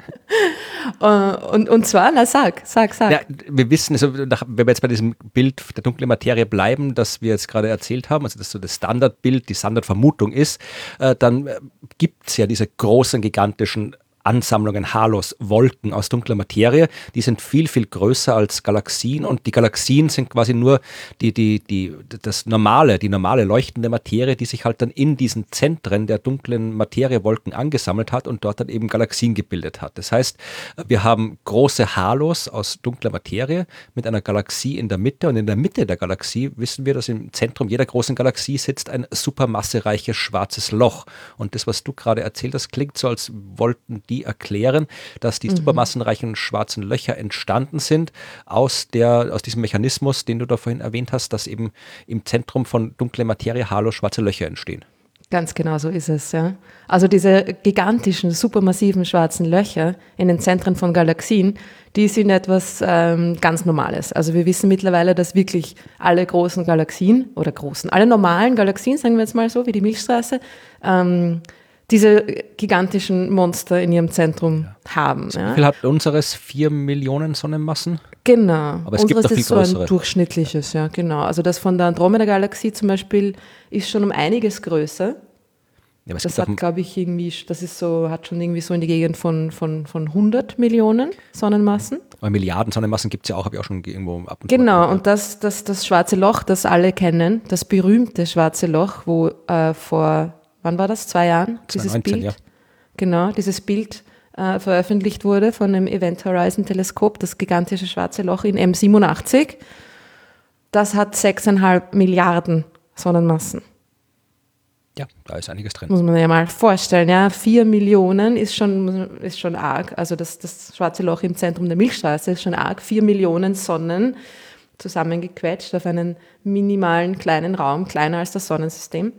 Äh, und, und zwar, na sag, sag, sag. Ja, wir wissen, also, wenn wir jetzt bei diesem Bild der dunklen Materie bleiben, das wir jetzt gerade erzählt haben, also das so das Standardbild, die Standardvermutung ist, äh, dann äh, gibt es ja diese großen, gigantischen Ansammlungen, Halos, Wolken aus dunkler Materie. Die sind viel, viel größer als Galaxien und die Galaxien sind quasi nur die, die, die, das normale, die normale leuchtende Materie, die sich halt dann in diesen Zentren der dunklen Materiewolken angesammelt hat und dort dann eben Galaxien gebildet hat. Das heißt, wir haben große Halos aus dunkler Materie mit einer Galaxie in der Mitte und in der Mitte der Galaxie wissen wir, dass im Zentrum jeder großen Galaxie sitzt ein supermassereiches schwarzes Loch. Und das, was du gerade erzählt hast, klingt so, als wollten die erklären, dass die mhm. supermassenreichen schwarzen Löcher entstanden sind aus, der, aus diesem Mechanismus, den du da vorhin erwähnt hast, dass eben im Zentrum von dunkler Materie Halo schwarze Löcher entstehen. Ganz genau so ist es, ja. Also diese gigantischen, supermassiven schwarzen Löcher in den Zentren von Galaxien, die sind etwas ähm, ganz Normales. Also wir wissen mittlerweile, dass wirklich alle großen Galaxien oder großen, alle normalen Galaxien, sagen wir jetzt mal so, wie die Milchstraße, ähm, diese gigantischen Monster in ihrem Zentrum ja. haben. So ja. Wie viel hat unseres? Vier Millionen Sonnenmassen? Genau. Aber es Unseres gibt auch viel ist so größere. ein durchschnittliches, ja, genau. Also das von der Andromeda-Galaxie zum Beispiel ist schon um einiges größer. Ja, das hat, glaube ich, irgendwie, das ist so, hat schon irgendwie so in die Gegend von, von, von 100 Millionen Sonnenmassen. Aber Milliarden Sonnenmassen gibt es ja auch, habe ich auch schon irgendwo ab und zu. Genau, und das, das, das schwarze Loch, das alle kennen, das berühmte schwarze Loch, wo äh, vor wann war das? Zwei Jahren? 2019, dieses Bild. Ja. Genau, dieses Bild äh, veröffentlicht wurde von dem Event Horizon Teleskop, das gigantische schwarze Loch in M87. Das hat 6,5 Milliarden Sonnenmassen. Ja, da ist einiges drin. Muss man ja mal vorstellen, ja. Vier Millionen ist schon, ist schon arg. Also das, das schwarze Loch im Zentrum der Milchstraße ist schon arg. Vier Millionen Sonnen zusammengequetscht auf einen minimalen kleinen Raum, kleiner als das Sonnensystem.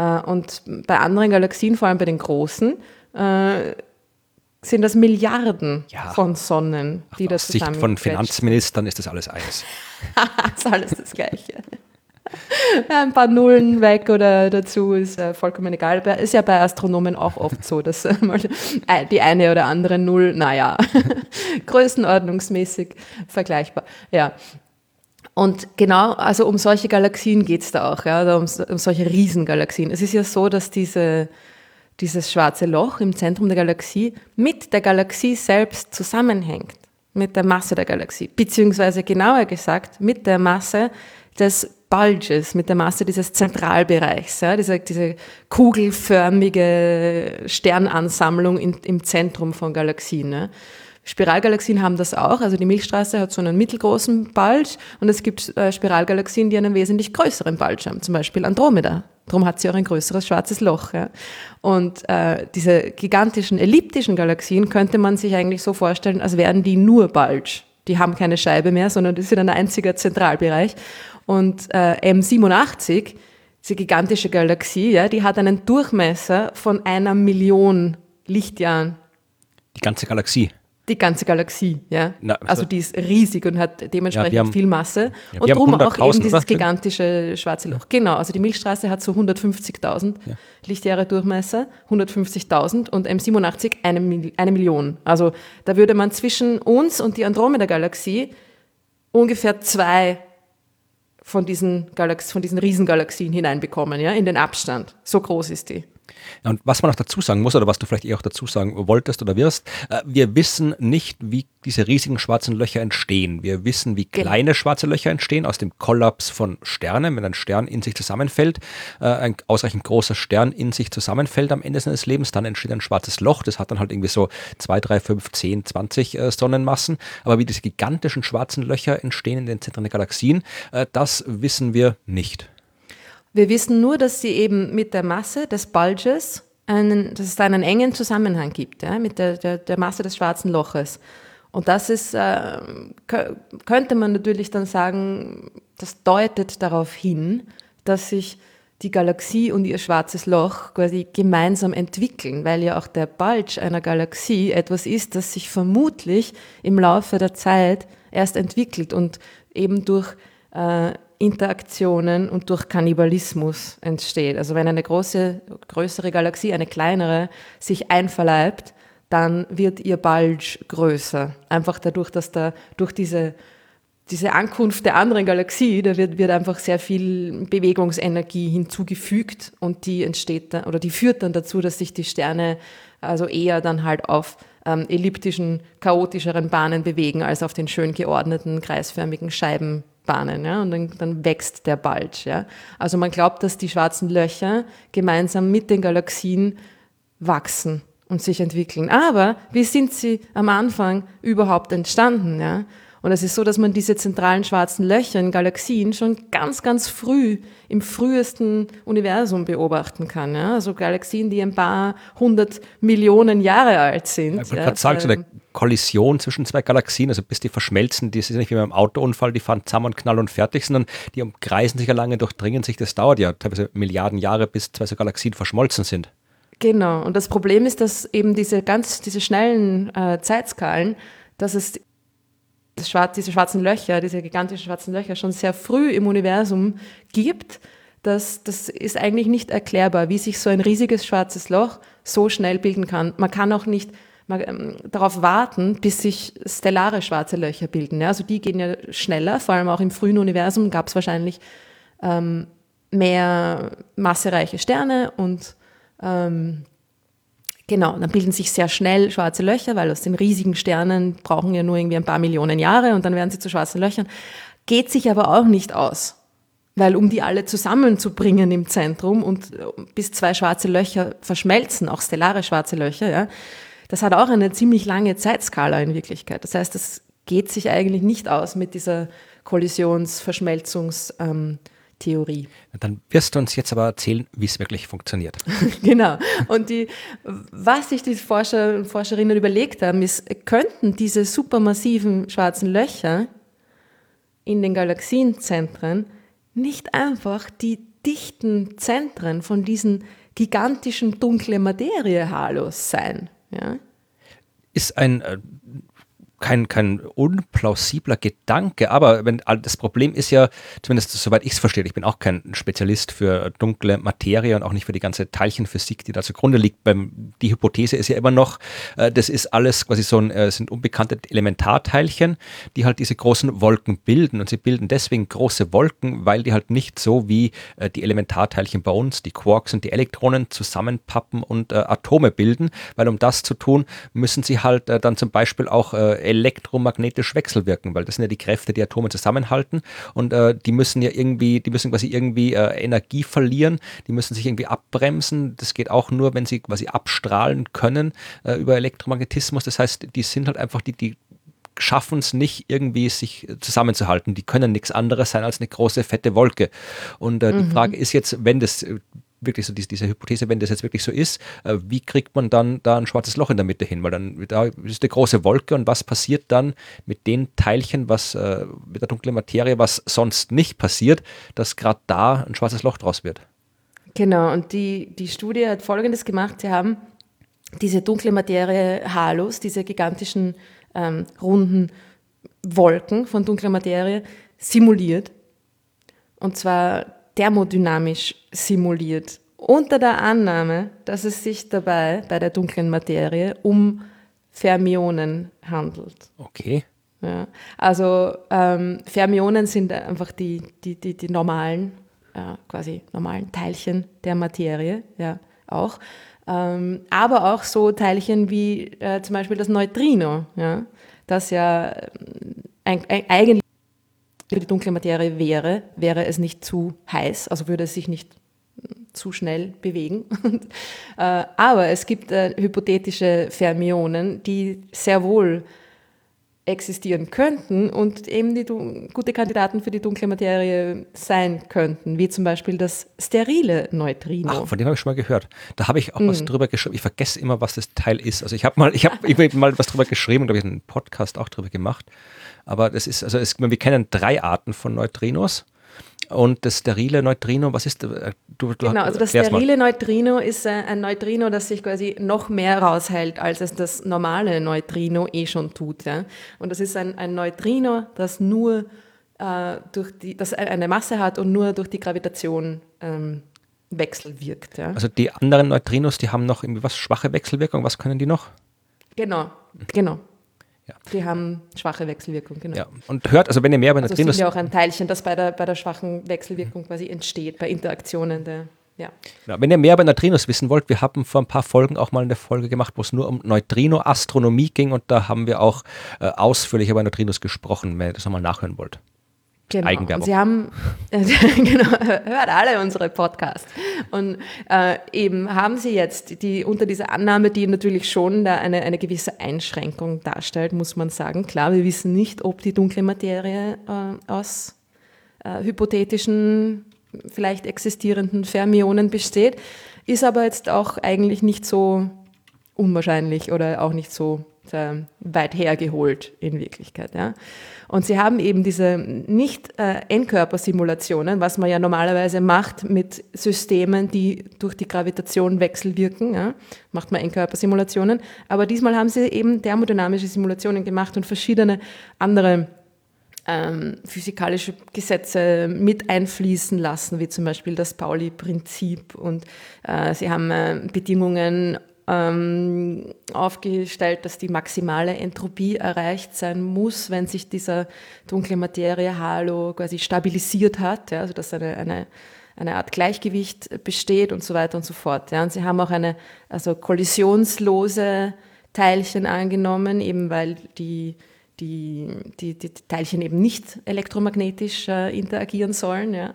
Äh, und bei anderen Galaxien, vor allem bei den großen, äh, sind das Milliarden ja. von Sonnen, die Ach, das Aus Sicht von Finanzministern ist das alles eins. ist alles das Gleiche. Ein paar Nullen weg oder dazu ist äh, vollkommen egal. Ist ja bei Astronomen auch oft so, dass äh, die eine oder andere Null, naja, größenordnungsmäßig vergleichbar. Ja, und genau, also um solche Galaxien geht es da auch, ja, um, um solche Riesengalaxien. Es ist ja so, dass diese, dieses schwarze Loch im Zentrum der Galaxie mit der Galaxie selbst zusammenhängt, mit der Masse der Galaxie, beziehungsweise genauer gesagt mit der Masse des Bulges, mit der Masse dieses Zentralbereichs, ja, diese, diese kugelförmige Sternansammlung in, im Zentrum von Galaxien. Ne? Spiralgalaxien haben das auch. Also die Milchstraße hat so einen mittelgroßen Bulge und es gibt äh, Spiralgalaxien, die einen wesentlich größeren Bulge haben, zum Beispiel Andromeda. Darum hat sie auch ein größeres schwarzes Loch. Ja. Und äh, diese gigantischen elliptischen Galaxien könnte man sich eigentlich so vorstellen, als wären die nur Bulge. Die haben keine Scheibe mehr, sondern das ist ein einziger Zentralbereich. Und äh, M87, diese gigantische Galaxie, ja, die hat einen Durchmesser von einer Million Lichtjahren. Die ganze Galaxie? Die ganze Galaxie, ja. Na, also, also, die ist riesig und hat dementsprechend ja, haben, viel Masse. Ja, und darum auch eben dieses gigantische schwarze Loch. Genau, also die Milchstraße hat so 150.000 ja. Lichtjahre Durchmesser, 150.000 und M87 eine, eine Million. Also da würde man zwischen uns und die Andromeda-Galaxie ungefähr zwei von diesen, Galax von diesen Riesengalaxien hineinbekommen, ja, in den Abstand. So groß ist die. Und was man noch dazu sagen muss, oder was du vielleicht eher auch dazu sagen wolltest oder wirst, äh, wir wissen nicht, wie diese riesigen schwarzen Löcher entstehen. Wir wissen, wie genau. kleine schwarze Löcher entstehen aus dem Kollaps von Sternen, wenn ein Stern in sich zusammenfällt, äh, ein ausreichend großer Stern in sich zusammenfällt am Ende seines Lebens, dann entsteht ein schwarzes Loch. Das hat dann halt irgendwie so 2, 3, 5, 10, 20 Sonnenmassen. Aber wie diese gigantischen schwarzen Löcher entstehen in den Zentren der Galaxien, das wissen wir nicht. Wir wissen nur, dass sie eben mit der Masse des Bulges einen, dass es da einen engen Zusammenhang gibt, ja, mit der, der, der Masse des schwarzen Loches. Und das ist, äh, könnte man natürlich dann sagen, das deutet darauf hin, dass sich die Galaxie und ihr schwarzes Loch quasi gemeinsam entwickeln, weil ja auch der Bulge einer Galaxie etwas ist, das sich vermutlich im Laufe der Zeit erst entwickelt und eben durch äh, Interaktionen und durch Kannibalismus entsteht. Also wenn eine große, größere Galaxie eine kleinere sich einverleibt, dann wird ihr Bulge größer. Einfach dadurch, dass da durch diese, diese Ankunft der anderen Galaxie, da wird, wird einfach sehr viel Bewegungsenergie hinzugefügt und die entsteht dann, oder die führt dann dazu, dass sich die Sterne also eher dann halt auf ähm, elliptischen, chaotischeren Bahnen bewegen als auf den schön geordneten, kreisförmigen Scheiben Bahnen, ja, und dann, dann wächst der Bulge. Ja. Also man glaubt, dass die schwarzen Löcher gemeinsam mit den Galaxien wachsen und sich entwickeln. Aber wie sind sie am Anfang überhaupt entstanden? Ja? Und es ist so, dass man diese zentralen schwarzen Löcher in Galaxien schon ganz, ganz früh im frühesten Universum beobachten kann. Ja? Also Galaxien, die ein paar hundert Millionen Jahre alt sind. Ich wollte gerade sagen, so eine Kollision zwischen zwei Galaxien, also bis die verschmelzen, das ist nicht wie beim Autounfall, die fahren zusammen und knall und fertig, sondern die umkreisen sich ja lange, durchdringen sich, das dauert ja teilweise Milliarden Jahre, bis zwei so Galaxien verschmolzen sind. Genau, und das Problem ist, dass eben diese ganz, diese schnellen äh, Zeitskalen, dass es Schwarz, diese schwarzen Löcher, diese gigantischen schwarzen Löcher schon sehr früh im Universum gibt, das, das ist eigentlich nicht erklärbar, wie sich so ein riesiges schwarzes Loch so schnell bilden kann. Man kann auch nicht darauf warten, bis sich stellare schwarze Löcher bilden. Ja? Also die gehen ja schneller, vor allem auch im frühen Universum gab es wahrscheinlich ähm, mehr massereiche Sterne und ähm, Genau, dann bilden sich sehr schnell schwarze Löcher, weil aus den riesigen Sternen brauchen ja nur irgendwie ein paar Millionen Jahre und dann werden sie zu schwarzen Löchern. Geht sich aber auch nicht aus, weil um die alle zusammenzubringen im Zentrum und äh, bis zwei schwarze Löcher verschmelzen, auch stellare schwarze Löcher, ja, das hat auch eine ziemlich lange Zeitskala in Wirklichkeit. Das heißt, das geht sich eigentlich nicht aus mit dieser Kollisions-Verschmelzungs- ähm, Theorie. Dann wirst du uns jetzt aber erzählen, wie es wirklich funktioniert. genau. Und die, was sich die Forscher und Forscherinnen überlegt haben, ist, könnten diese supermassiven schwarzen Löcher in den Galaxienzentren nicht einfach die dichten Zentren von diesen gigantischen dunkle Materie-Halos sein? Ja? Ist ein äh, kein, kein unplausibler Gedanke, aber wenn, das Problem ist ja, zumindest soweit ich es verstehe, ich bin auch kein Spezialist für dunkle Materie und auch nicht für die ganze Teilchenphysik, die da zugrunde liegt. Die Hypothese ist ja immer noch, äh, das ist alles quasi so ein, äh, sind unbekannte Elementarteilchen, die halt diese großen Wolken bilden und sie bilden deswegen große Wolken, weil die halt nicht so wie äh, die Elementarteilchen bei uns, die Quarks und die Elektronen zusammenpappen und Atome bilden, weil um das zu tun, müssen sie halt dann zum Beispiel auch elektromagnetisch wechselwirken, weil das sind ja die Kräfte, die Atome zusammenhalten und äh, die müssen ja irgendwie, die müssen quasi irgendwie äh, Energie verlieren, die müssen sich irgendwie abbremsen. Das geht auch nur, wenn sie quasi abstrahlen können äh, über Elektromagnetismus. Das heißt, die sind halt einfach die, die schaffen es nicht irgendwie sich zusammenzuhalten. Die können nichts anderes sein als eine große fette Wolke. Und äh, mhm. die Frage ist jetzt, wenn das wirklich so diese, diese Hypothese, wenn das jetzt wirklich so ist, äh, wie kriegt man dann da ein schwarzes Loch in der Mitte hin? Weil dann da ist eine große Wolke und was passiert dann mit den Teilchen, was äh, mit der dunklen Materie, was sonst nicht passiert, dass gerade da ein schwarzes Loch draus wird? Genau, und die, die Studie hat Folgendes gemacht. Sie haben diese dunkle Materie Halos, diese gigantischen ähm, runden Wolken von dunkler Materie, simuliert. Und zwar thermodynamisch simuliert, unter der Annahme, dass es sich dabei bei der dunklen Materie um Fermionen handelt. Okay. Ja, also ähm, Fermionen sind einfach die, die, die, die normalen, äh, quasi normalen Teilchen der Materie. Ja. auch. Ähm, aber auch so Teilchen wie äh, zum Beispiel das Neutrino, ja, das ja ein, ein, eigentlich die dunkle Materie wäre, wäre es nicht zu heiß, also würde es sich nicht zu schnell bewegen. äh, aber es gibt äh, hypothetische Fermionen, die sehr wohl existieren könnten und eben die gute Kandidaten für die dunkle Materie sein könnten, wie zum Beispiel das sterile Neutrino. Ach, von dem habe ich schon mal gehört. Da habe ich auch mhm. was drüber geschrieben. Ich vergesse immer, was das Teil ist. Also ich habe mal, ich habe mal was drüber geschrieben und habe ich einen Podcast auch drüber gemacht. Aber das ist, also es, wir kennen drei Arten von Neutrinos. Und das sterile Neutrino, was ist äh, du, du Genau, also das sterile mal. Neutrino ist äh, ein Neutrino, das sich quasi noch mehr raushält, als es das normale Neutrino eh schon tut. Ja? Und das ist ein, ein Neutrino, das nur äh, durch die, das eine Masse hat und nur durch die Gravitation ähm, wechselwirkt. Ja? Also die anderen Neutrinos, die haben noch irgendwie was schwache Wechselwirkung. Was können die noch? Genau, genau. Ja. Die haben schwache Wechselwirkung, genau. Ja. Und hört, also wenn ihr mehr über Neutrinos... Also sind ja auch ein Teilchen, das bei der, bei der schwachen Wechselwirkung quasi entsteht, bei Interaktionen der... Ja. ja. wenn ihr mehr über Neutrinos wissen wollt, wir haben vor ein paar Folgen auch mal eine Folge gemacht, wo es nur um Neutrino-Astronomie ging und da haben wir auch äh, ausführlich über Neutrinos gesprochen, wenn ihr das nochmal nachhören wollt. Genau. Eigenwerbung. Sie haben, genau, hört alle unsere Podcasts. Und äh, eben haben sie jetzt die unter dieser Annahme, die natürlich schon da eine, eine gewisse Einschränkung darstellt, muss man sagen. Klar, wir wissen nicht, ob die dunkle Materie äh, aus äh, hypothetischen, vielleicht existierenden Fermionen besteht, ist aber jetzt auch eigentlich nicht so unwahrscheinlich oder auch nicht so äh, weit hergeholt in Wirklichkeit. Ja. Und sie haben eben diese nicht äh, Endkörpersimulationen, was man ja normalerweise macht mit Systemen, die durch die Gravitation wechselwirken, ja, macht man Endkörpersimulationen. Aber diesmal haben sie eben thermodynamische Simulationen gemacht und verschiedene andere ähm, physikalische Gesetze mit einfließen lassen, wie zum Beispiel das Pauli-Prinzip. Und äh, sie haben äh, Bedingungen ähm, aufgestellt, dass die maximale Entropie erreicht sein muss, wenn sich dieser dunkle Materie-Halo quasi stabilisiert hat, ja, also dass eine, eine, eine Art Gleichgewicht besteht und so weiter und so fort. Ja. Und sie haben auch eine also kollisionslose Teilchen angenommen, eben weil die die, die, Teilchen eben nicht elektromagnetisch äh, interagieren sollen. Ja.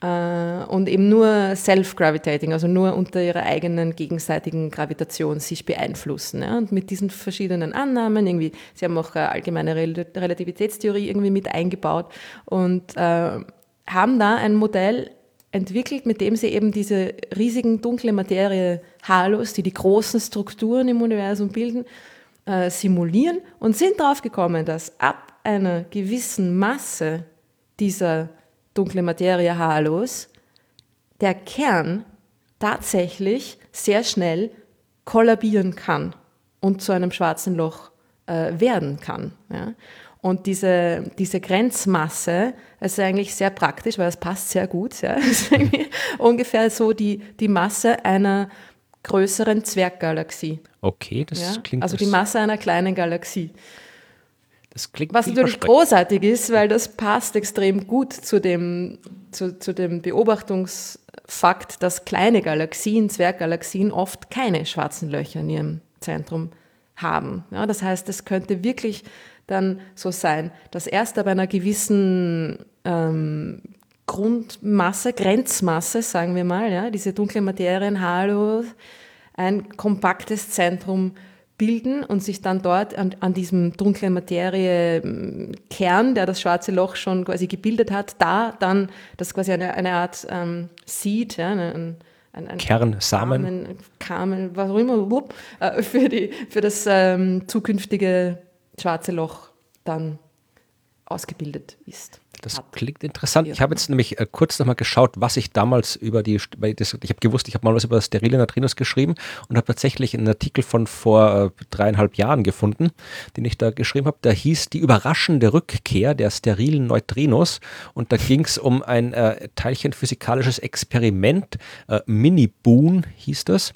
Äh, und eben nur self-gravitating, also nur unter ihrer eigenen gegenseitigen Gravitation sich beeinflussen. Ja? Und mit diesen verschiedenen Annahmen, irgendwie, sie haben auch allgemeine Relativitätstheorie irgendwie mit eingebaut und äh, haben da ein Modell entwickelt, mit dem sie eben diese riesigen dunkle Materie Halos, die die großen Strukturen im Universum bilden, äh, simulieren und sind darauf gekommen, dass ab einer gewissen Masse dieser dunkle Materie Halos, der Kern tatsächlich sehr schnell kollabieren kann und zu einem schwarzen Loch äh, werden kann. Ja. Und diese, diese Grenzmasse ist eigentlich sehr praktisch, weil es passt sehr gut. Ja. ungefähr so die, die Masse einer größeren Zwerggalaxie. Okay, das ja? klingt. Also die Masse einer kleinen Galaxie. Das klingt Was natürlich großartig ist, weil das passt extrem gut zu dem, zu, zu dem Beobachtungsfakt, dass kleine Galaxien, Zwerggalaxien oft keine schwarzen Löcher in ihrem Zentrum haben. Ja, das heißt, es könnte wirklich dann so sein, dass erst ab einer gewissen ähm, Grundmasse, Grenzmasse, sagen wir mal, ja, diese dunkle Materienhalo, ein kompaktes Zentrum bilden und sich dann dort an, an diesem dunklen Materiekern, der das schwarze Loch schon quasi gebildet hat, da dann das quasi eine, eine Art ähm, Seed, ja, ein, ein, ein Kern, Samen, Kamen, was auch immer, wupp, äh, für, die, für das ähm, zukünftige schwarze Loch dann ausgebildet ist. Das klingt interessant. Ich habe jetzt nämlich äh, kurz nochmal geschaut, was ich damals über die, das, ich habe gewusst, ich habe mal was über sterile Neutrinos geschrieben und habe tatsächlich einen Artikel von vor äh, dreieinhalb Jahren gefunden, den ich da geschrieben habe. Da hieß die überraschende Rückkehr der sterilen Neutrinos und da ging es um ein äh, teilchenphysikalisches Experiment, äh, Mini-Boon hieß das.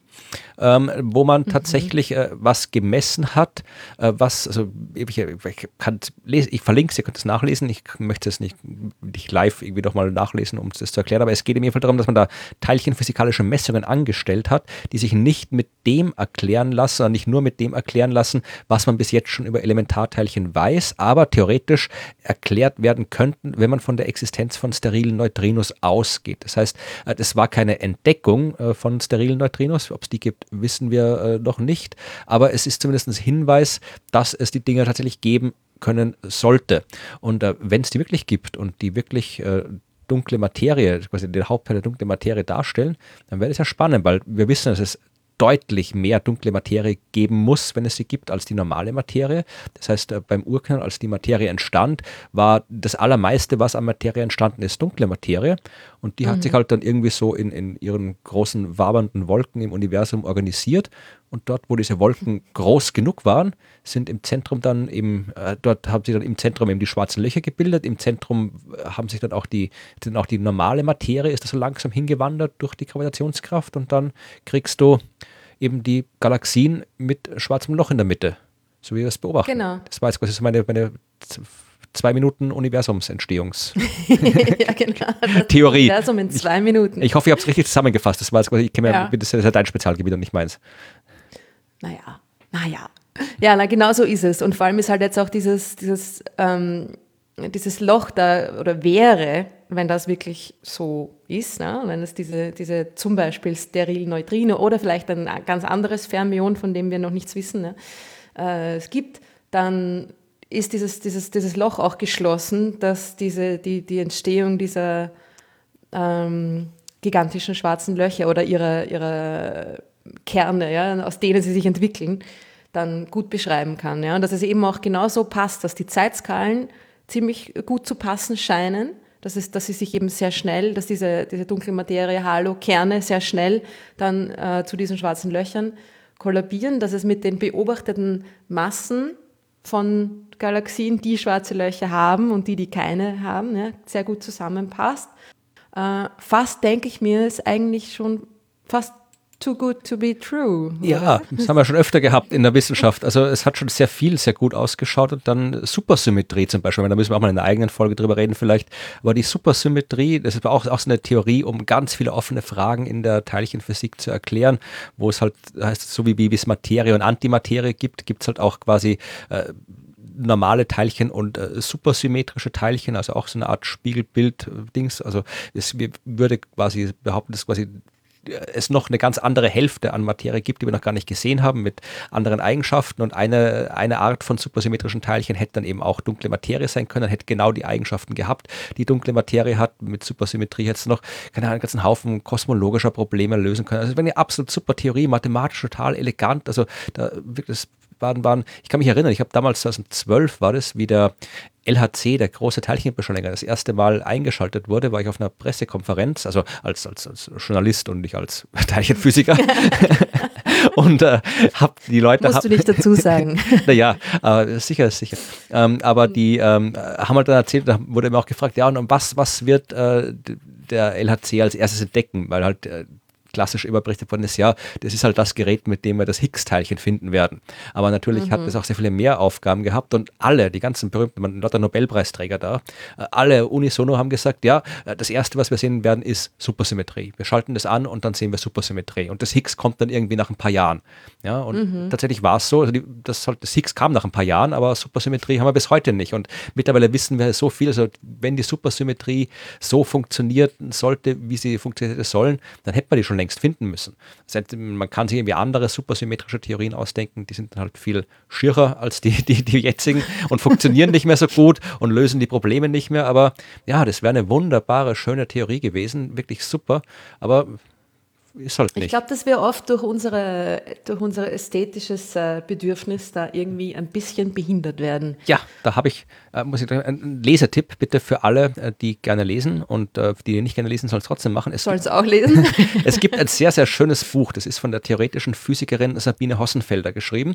Ähm, wo man mhm. tatsächlich äh, was gemessen hat, äh, was, also ich, ich kann lesen, ich verlinke es, ihr könnt es nachlesen, ich möchte es nicht, nicht live irgendwie nochmal nachlesen, um es zu erklären, aber es geht im Fall darum, dass man da teilchenphysikalische Messungen angestellt hat, die sich nicht mit dem erklären lassen, sondern nicht nur mit dem erklären lassen, was man bis jetzt schon über Elementarteilchen weiß, aber theoretisch erklärt werden könnten, wenn man von der Existenz von sterilen Neutrinos ausgeht. Das heißt, es äh, war keine Entdeckung äh, von sterilen Neutrinos, ob es die gibt, wissen wir äh, noch nicht, aber es ist zumindest ein Hinweis, dass es die Dinge tatsächlich geben können sollte. Und wenn es die wirklich gibt und die wirklich dunkle Materie, quasi den Hauptteil der dunklen Materie darstellen, dann wäre das ja spannend, weil wir wissen, dass es deutlich mehr dunkle Materie geben muss, wenn es sie gibt, als die normale Materie. Das heißt, äh, beim Urknall, als die Materie entstand, war das Allermeiste, was an Materie entstanden ist, dunkle Materie. Und die mhm. hat sich halt dann irgendwie so in, in ihren großen wabernden Wolken im Universum organisiert. Und dort, wo diese Wolken groß genug waren, sind im Zentrum dann eben, äh, dort haben sich dann im Zentrum eben die schwarzen Löcher gebildet. Im Zentrum äh, haben sich dann auch die, dann auch die normale Materie, ist das so langsam hingewandert durch die Gravitationskraft. Und dann kriegst du eben die Galaxien mit schwarzem Loch in der Mitte, so wie wir es beobachten. Genau. Das war jetzt quasi so meine, meine zwei Minuten Universumsentstehungs ja, genau. Theorie. Universum in zwei Minuten. Ich, ich hoffe, ich habe es richtig zusammengefasst. Das war jetzt quasi, ich kenne ja. das ist ja dein Spezialgebiet und nicht meins. Naja, naja. Ja, na, genau so ist es. Und vor allem ist halt jetzt auch dieses, dieses, ähm, dieses Loch da, oder wäre, wenn das wirklich so ist, ne? wenn es diese, diese zum Beispiel sterilen Neutrino oder vielleicht ein ganz anderes Fermion, von dem wir noch nichts wissen, ne? äh, es gibt, dann ist dieses, dieses, dieses Loch auch geschlossen, dass diese, die, die Entstehung dieser ähm, gigantischen schwarzen Löcher oder ihrer, ihrer Kerne, ja, aus denen sie sich entwickeln, dann gut beschreiben kann. Ja? Und dass es eben auch genauso passt, dass die Zeitskalen ziemlich gut zu passen scheinen dass, es, dass sie sich eben sehr schnell, dass diese, diese dunkle Materie, Halo-Kerne sehr schnell dann äh, zu diesen schwarzen Löchern kollabieren, dass es mit den beobachteten Massen von Galaxien, die schwarze Löcher haben und die, die keine haben, ja, sehr gut zusammenpasst. Äh, fast denke ich mir, ist eigentlich schon fast too good to be true. Ja, das haben wir schon öfter gehabt in der Wissenschaft. Also es hat schon sehr viel, sehr gut ausgeschaut und dann Supersymmetrie zum Beispiel. Da müssen wir auch mal in einer eigenen Folge drüber reden vielleicht. Aber die Supersymmetrie, das ist auch, auch so eine Theorie, um ganz viele offene Fragen in der Teilchenphysik zu erklären, wo es halt heißt, so wie, wie es Materie und Antimaterie gibt, gibt es halt auch quasi äh, normale Teilchen und äh, supersymmetrische Teilchen, also auch so eine Art Spiegelbild-Dings. Also es würde quasi behaupten, dass quasi es noch eine ganz andere Hälfte an Materie gibt, die wir noch gar nicht gesehen haben, mit anderen Eigenschaften. Und eine, eine Art von supersymmetrischen Teilchen hätte dann eben auch dunkle Materie sein können, hätte genau die Eigenschaften gehabt, die dunkle Materie hat. Mit Supersymmetrie hätte es noch keine Ahnung, einen ganzen Haufen kosmologischer Probleme lösen können. Also, wenn eine absolut super Theorie, mathematisch total elegant. Also, da wirklich, waren, waren, ich kann mich erinnern, ich habe damals 2012 war das, wie der LHC, der große Teilchenbeschleuniger, das erste Mal eingeschaltet wurde, war ich auf einer Pressekonferenz, also als, als, als Journalist und nicht als Teilchenphysiker. und äh, habe die Leute. Musst hab, du nicht dazu sagen. naja, äh, sicher, sicher. Ähm, aber die ähm, haben halt dann erzählt, da wurde mir auch gefragt, ja, und was, was wird äh, der LHC als erstes entdecken? Weil halt klassisch überberichtet worden ist, ja, das ist halt das Gerät, mit dem wir das Higgs-Teilchen finden werden. Aber natürlich mhm. hat es auch sehr viele mehr Aufgaben gehabt und alle, die ganzen berühmten, man lauter Nobelpreisträger da, alle unisono haben gesagt, ja, das erste, was wir sehen werden, ist Supersymmetrie. Wir schalten das an und dann sehen wir Supersymmetrie. Und das Higgs kommt dann irgendwie nach ein paar Jahren. Ja, und mhm. tatsächlich war es so, also die, das, das Higgs kam nach ein paar Jahren, aber Supersymmetrie haben wir bis heute nicht. Und mittlerweile wissen wir so viel, also wenn die Supersymmetrie so funktioniert sollte, wie sie funktioniert sollen, dann hätten wir die schon längst finden müssen. Man kann sich irgendwie andere supersymmetrische Theorien ausdenken, die sind halt viel schierer als die, die, die jetzigen und funktionieren nicht mehr so gut und lösen die Probleme nicht mehr. Aber ja, das wäre eine wunderbare, schöne Theorie gewesen, wirklich super. Aber ist halt nicht. Ich glaube, dass wir oft durch, unsere, durch unser ästhetisches äh, Bedürfnis da irgendwie ein bisschen behindert werden. Ja, da habe ich, äh, muss ich einen Lesetipp bitte für alle, äh, die gerne lesen und äh, die nicht gerne lesen, sollen es trotzdem machen. Sollen es auch lesen? es gibt ein sehr, sehr schönes Buch, das ist von der theoretischen Physikerin Sabine Hossenfelder geschrieben.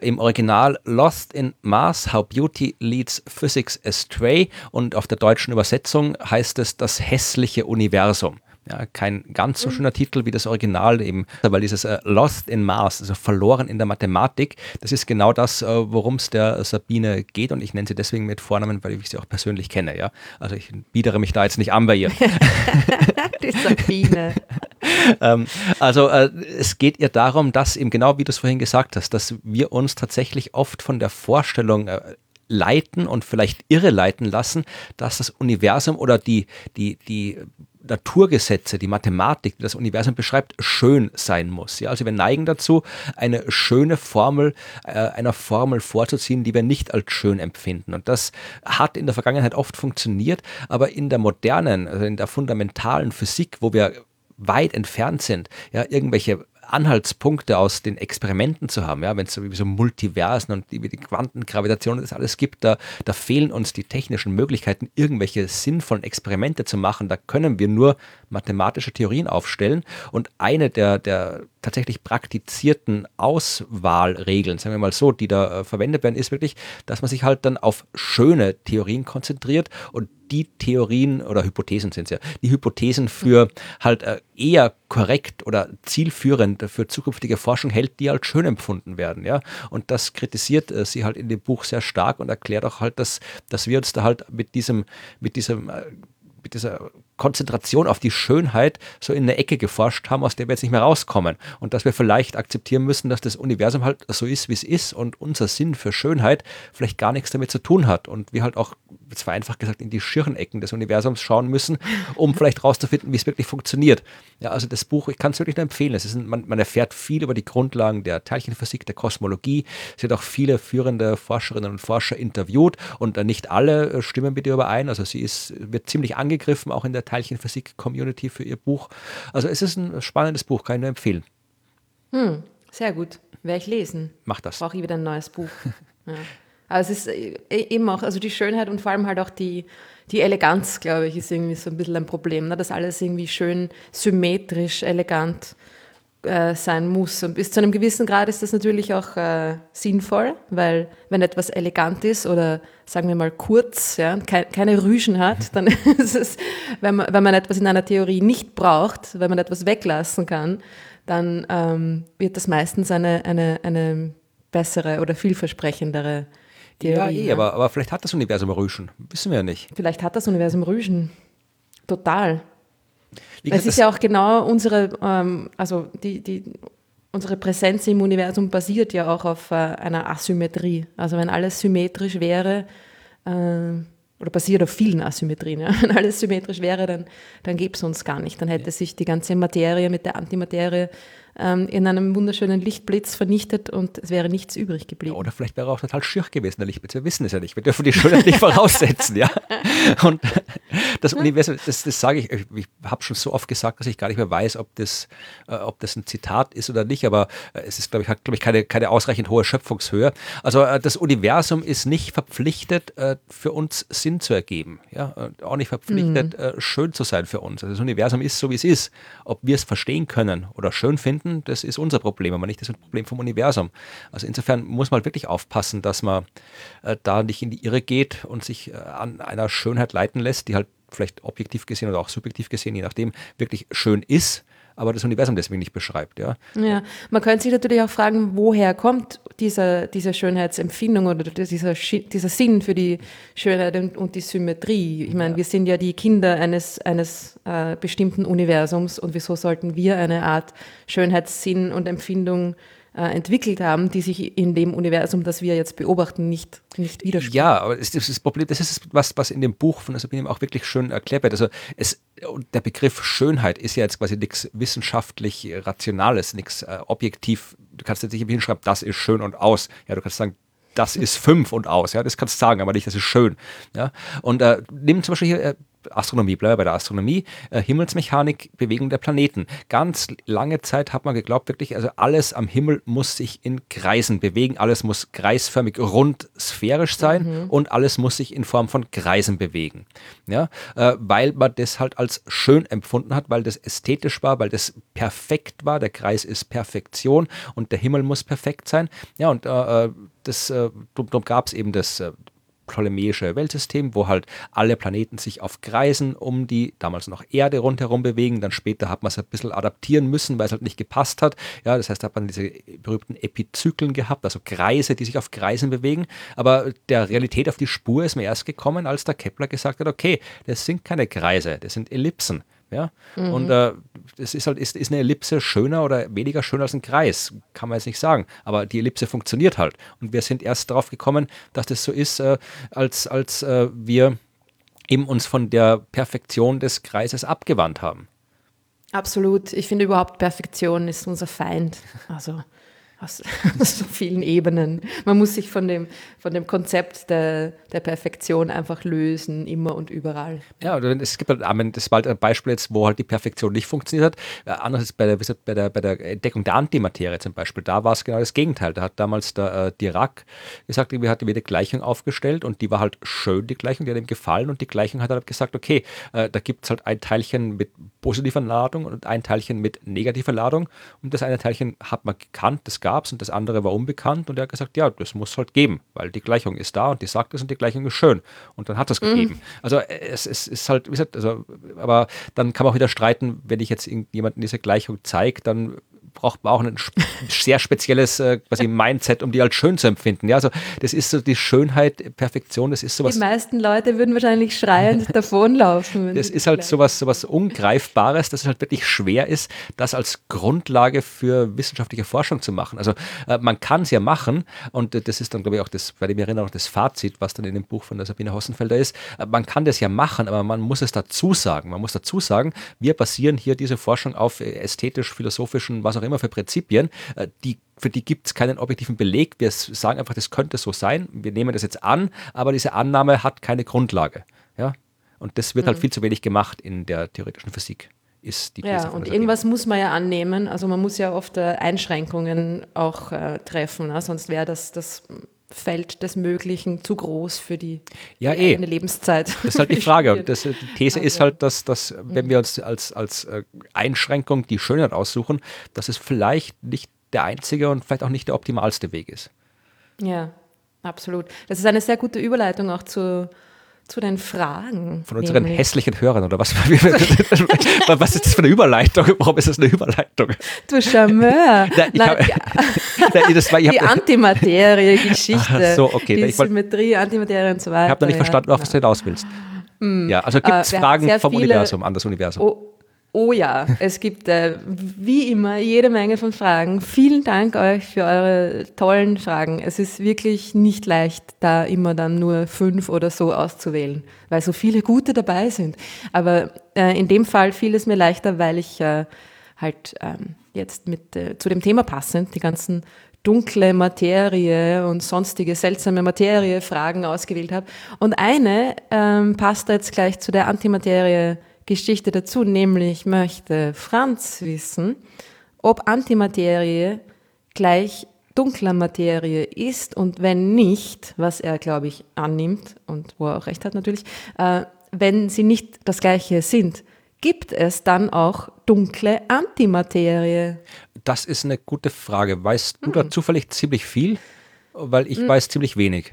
Im Original Lost in Mars, How Beauty Leads Physics Astray und auf der deutschen Übersetzung heißt es Das hässliche Universum. Ja, kein ganz so schöner Titel wie das Original eben, weil dieses äh, Lost in Mars, also verloren in der Mathematik, das ist genau das, äh, worum es der Sabine geht und ich nenne sie deswegen mit Vornamen, weil ich sie auch persönlich kenne. Ja? Also ich biedere mich da jetzt nicht an bei ihr. Die Sabine. ähm, also äh, es geht ihr darum, dass eben genau wie du es vorhin gesagt hast, dass wir uns tatsächlich oft von der Vorstellung äh, leiten und vielleicht irre leiten lassen, dass das Universum oder die, die, die Naturgesetze, die Mathematik, die das Universum beschreibt, schön sein muss. Ja, also wir neigen dazu, eine schöne Formel, äh, einer Formel vorzuziehen, die wir nicht als schön empfinden. Und das hat in der Vergangenheit oft funktioniert, aber in der modernen, also in der fundamentalen Physik, wo wir weit entfernt sind, ja, irgendwelche Anhaltspunkte aus den Experimenten zu haben, ja, wenn es so, so Multiversen und die, die Quantengravitation und das alles gibt, da, da fehlen uns die technischen Möglichkeiten, irgendwelche sinnvollen Experimente zu machen. Da können wir nur mathematische Theorien aufstellen und eine der, der tatsächlich praktizierten Auswahlregeln, sagen wir mal so, die da äh, verwendet werden, ist wirklich, dass man sich halt dann auf schöne Theorien konzentriert und die Theorien oder Hypothesen sind es ja, die Hypothesen für halt äh, eher korrekt oder zielführend für zukünftige Forschung hält, die als schön empfunden werden, ja. Und das kritisiert äh, sie halt in dem Buch sehr stark und erklärt auch halt, dass, dass wir uns da halt mit diesem, mit diesem äh, mit dieser Konzentration auf die Schönheit so in eine Ecke geforscht haben, aus der wir jetzt nicht mehr rauskommen. Und dass wir vielleicht akzeptieren müssen, dass das Universum halt so ist, wie es ist und unser Sinn für Schönheit vielleicht gar nichts damit zu tun hat. Und wir halt auch, zwar einfach gesagt, in die Schirnecken des Universums schauen müssen, um vielleicht rauszufinden, wie es wirklich funktioniert. Ja, also das Buch, ich kann es wirklich nur empfehlen. Es ist man, man, erfährt viel über die Grundlagen der Teilchenphysik, der Kosmologie. Es wird auch viele führende Forscherinnen und Forscher interviewt und nicht alle äh, stimmen mit ihr überein. Also sie ist, wird ziemlich angegriffen, auch in der Teilchenphysik-Community für ihr Buch. Also es ist ein spannendes Buch, kann ich nur empfehlen. Hm, sehr gut. Werde ich lesen. Mach das. Brauche ich wieder ein neues Buch. ja. Aber es ist äh, eben auch, also die Schönheit und vor allem halt auch die, die Eleganz, glaube ich, ist irgendwie so ein bisschen ein Problem, ne? dass alles irgendwie schön symmetrisch, elegant äh, sein muss. Und bis zu einem gewissen Grad ist das natürlich auch äh, sinnvoll, weil wenn etwas elegant ist oder sagen wir mal kurz, ja, ke keine Rüschen hat, dann ist es, wenn man, wenn man etwas in einer Theorie nicht braucht, wenn man etwas weglassen kann, dann ähm, wird das meistens eine, eine, eine bessere oder vielversprechendere Theorie. Ja, eh, aber, aber vielleicht hat das Universum Rüschen. Wissen wir ja nicht. Vielleicht hat das Universum Rüschen. Total. Es ist ja auch genau unsere, ähm, also die, die, unsere Präsenz im Universum basiert ja auch auf äh, einer Asymmetrie. Also wenn alles symmetrisch wäre, äh, oder basiert auf vielen Asymmetrien, ja. wenn alles symmetrisch wäre, dann, dann gäbe es uns gar nicht. Dann hätte sich die ganze Materie mit der Antimaterie ähm, in einem wunderschönen Lichtblitz vernichtet und es wäre nichts übrig geblieben. Ja, oder vielleicht wäre er auch total schier gewesen, der Lichtblitz. Wir wissen es ja nicht. Wir dürfen die Schönheit nicht voraussetzen. ja. Und das Universum, das, das sage ich, ich habe schon so oft gesagt, dass ich gar nicht mehr weiß, ob das, äh, ob das ein Zitat ist oder nicht, aber äh, es ist, glaube ich, hat, glaube ich, keine, keine ausreichend hohe Schöpfungshöhe. Also äh, das Universum ist nicht verpflichtet, äh, für uns Sinn zu ergeben. Ja? auch nicht verpflichtet, mhm. schön zu sein für uns. Also das Universum ist so, wie es ist. Ob wir es verstehen können oder schön finden, finden, das ist unser Problem, aber nicht das Problem vom Universum. Also insofern muss man wirklich aufpassen, dass man äh, da nicht in die Irre geht und sich äh, an einer Schönheit leiten lässt, die halt vielleicht objektiv gesehen oder auch subjektiv gesehen, je nachdem, wirklich schön ist aber das Universum deswegen nicht beschreibt. Ja, ja man könnte sich natürlich auch fragen, woher kommt dieser, diese Schönheitsempfindung oder dieser, dieser Sinn für die Schönheit und, und die Symmetrie. Ich meine, ja. wir sind ja die Kinder eines, eines äh, bestimmten Universums und wieso sollten wir eine Art Schönheitssinn und Empfindung äh, entwickelt haben, die sich in dem Universum, das wir jetzt beobachten, nicht, nicht widerspiegeln. Ja, aber das, das Problem, das ist was, was in dem Buch von Sabine auch wirklich schön erklärt wird. Also es, der Begriff Schönheit ist ja jetzt quasi nichts wissenschaftlich Rationales, nichts äh, objektiv. Du kannst jetzt nicht hinschreiben, das ist schön und aus. Ja, du kannst sagen, das ist fünf und aus, ja, das kannst du sagen, aber nicht, das ist schön. Ja? Und äh, nimm zum Beispiel hier äh, Astronomie, bleibe bei der Astronomie, äh, Himmelsmechanik, Bewegung der Planeten. Ganz lange Zeit hat man geglaubt, wirklich, also alles am Himmel muss sich in Kreisen bewegen, alles muss kreisförmig rund sphärisch sein mhm. und alles muss sich in Form von Kreisen bewegen. Ja, äh, weil man das halt als schön empfunden hat, weil das ästhetisch war, weil das perfekt war. Der Kreis ist Perfektion und der Himmel muss perfekt sein. Ja, und äh, äh das, äh, darum gab es eben das äh, ptolemäische Weltsystem, wo halt alle Planeten sich auf Kreisen um die damals noch Erde rundherum bewegen. Dann später hat man es ein bisschen adaptieren müssen, weil es halt nicht gepasst hat. Ja, das heißt, da hat man diese berühmten Epizyklen gehabt, also Kreise, die sich auf Kreisen bewegen. Aber der Realität auf die Spur ist mir erst gekommen, als der Kepler gesagt hat, okay, das sind keine Kreise, das sind Ellipsen. Ja? Mhm. Und äh, es ist halt, ist, ist eine Ellipse schöner oder weniger schön als ein Kreis, kann man jetzt nicht sagen. Aber die Ellipse funktioniert halt. Und wir sind erst darauf gekommen, dass das so ist, äh, als, als äh, wir eben uns von der Perfektion des Kreises abgewandt haben. Absolut. Ich finde überhaupt, Perfektion ist unser Feind. Also aus, so vielen Ebenen. Man muss sich von dem, von dem Konzept der, der Perfektion einfach lösen, immer und überall. Ja, es gibt halt, das war halt ein Beispiel jetzt, wo halt die Perfektion nicht funktioniert hat. Anders ist bei der, bei der, bei der Entdeckung der Antimaterie zum Beispiel. Da war es genau das Gegenteil. Da hat damals der äh, Dirac gesagt, wir hatten wieder Gleichung aufgestellt und die war halt schön, die Gleichung, die hat ihm gefallen und die Gleichung hat halt gesagt, okay, äh, da gibt es halt ein Teilchen mit positiver Ladung und ein Teilchen mit negativer Ladung und das eine Teilchen hat man gekannt, das gab es und das andere war unbekannt und er hat gesagt, ja, das muss halt geben, weil die Gleichung ist da und die sagt es und die Gleichung ist schön und dann hat es mhm. gegeben. Also es, es, ist halt, wie gesagt, also, aber dann kann man auch wieder streiten, wenn ich jetzt irgendjemanden diese Gleichung zeige, dann braucht man auch ein sehr spezielles äh, quasi Mindset, um die als schön zu empfinden. Ja, also das ist so die Schönheit, Perfektion, das ist sowas. Die meisten Leute würden wahrscheinlich schreiend davonlaufen. Das ist halt sowas, sowas Ungreifbares, dass es halt wirklich schwer ist, das als Grundlage für wissenschaftliche Forschung zu machen. Also äh, man kann es ja machen und äh, das ist dann, glaube ich, auch das, bei dem Erinnerung das Fazit, was dann in dem Buch von der Sabine Hossenfelder ist. Äh, man kann das ja machen, aber man muss es dazu sagen. Man muss dazu sagen, wir basieren hier diese Forschung auf äh, ästhetisch-philosophischen, was auch immer für Prinzipien, äh, die für die gibt es keinen objektiven Beleg. Wir sagen einfach, das könnte so sein. Wir nehmen das jetzt an, aber diese Annahme hat keine Grundlage. Ja? Und das wird halt mhm. viel zu wenig gemacht in der theoretischen Physik. Ist die These ja, und irgendwas muss man ja annehmen. Also man muss ja oft äh, Einschränkungen auch äh, treffen, ne? sonst wäre das, das Feld des Möglichen zu groß für die ja, eh. eigene Lebenszeit. Das ist halt die Frage. Das, die These also. ist halt, dass, dass wenn wir uns als, als äh, Einschränkung die Schönheit aussuchen, dass es vielleicht nicht der einzige und vielleicht auch nicht der optimalste Weg ist. Ja, absolut. Das ist eine sehr gute Überleitung auch zu, zu den Fragen. Von unseren nämlich. hässlichen Hörern oder was? was ist das für eine Überleitung? Warum ist das eine Überleitung? Du Charmeur. Nein, Nein, hab, das war, die Antimaterie-Geschichte. So, okay. Die Symmetrie, Antimaterie und so weiter. Ich habe noch nicht verstanden, auf was du hinaus willst. Mm, ja, also gibt es äh, Fragen vom viele, Universum an das Universum? Oh, Oh ja, es gibt äh, wie immer jede Menge von Fragen. Vielen Dank euch für eure tollen Fragen. Es ist wirklich nicht leicht, da immer dann nur fünf oder so auszuwählen, weil so viele gute dabei sind. Aber äh, in dem Fall fiel es mir leichter, weil ich äh, halt ähm, jetzt mit äh, zu dem Thema passend die ganzen dunkle Materie und sonstige seltsame Materie Fragen ausgewählt habe. Und eine ähm, passt jetzt gleich zu der Antimaterie Geschichte dazu, nämlich möchte Franz wissen, ob Antimaterie gleich dunkler Materie ist und wenn nicht, was er, glaube ich, annimmt und wo er auch recht hat natürlich, äh, wenn sie nicht das gleiche sind, gibt es dann auch dunkle Antimaterie? Das ist eine gute Frage. Weißt du hm. da zufällig ziemlich viel? Weil ich hm. weiß ziemlich wenig.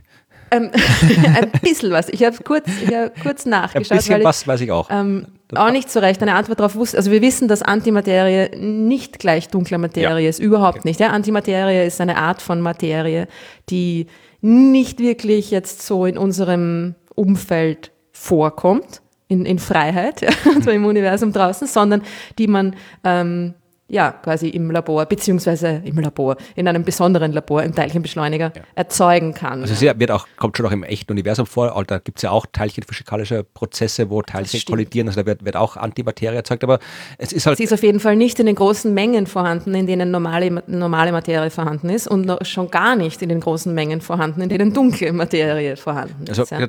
Ähm, ein bisschen was. Ich habe kurz, hab kurz nachgeschaut. Ein bisschen was weiß ich auch. Ähm, auch nicht so recht eine Antwort darauf wusste. Also wir wissen, dass Antimaterie nicht gleich dunkle Materie ja. ist, überhaupt okay. nicht. Ja? Antimaterie ist eine Art von Materie, die nicht wirklich jetzt so in unserem Umfeld vorkommt, in, in Freiheit, ja, also im Universum draußen, sondern die man ähm, ja, quasi im Labor, beziehungsweise im Labor, in einem besonderen Labor, im Teilchenbeschleuniger ja. erzeugen kann. Also sie wird auch, kommt schon auch im echten Universum vor, da gibt es ja auch teilchenphysikalische Prozesse, wo Teilchen kollidieren, also da wird, wird auch Antimaterie erzeugt, aber es ist halt... Sie ist auf jeden Fall nicht in den großen Mengen vorhanden, in denen normale, normale Materie vorhanden ist und schon gar nicht in den großen Mengen vorhanden, in denen dunkle Materie vorhanden ist. Also ja.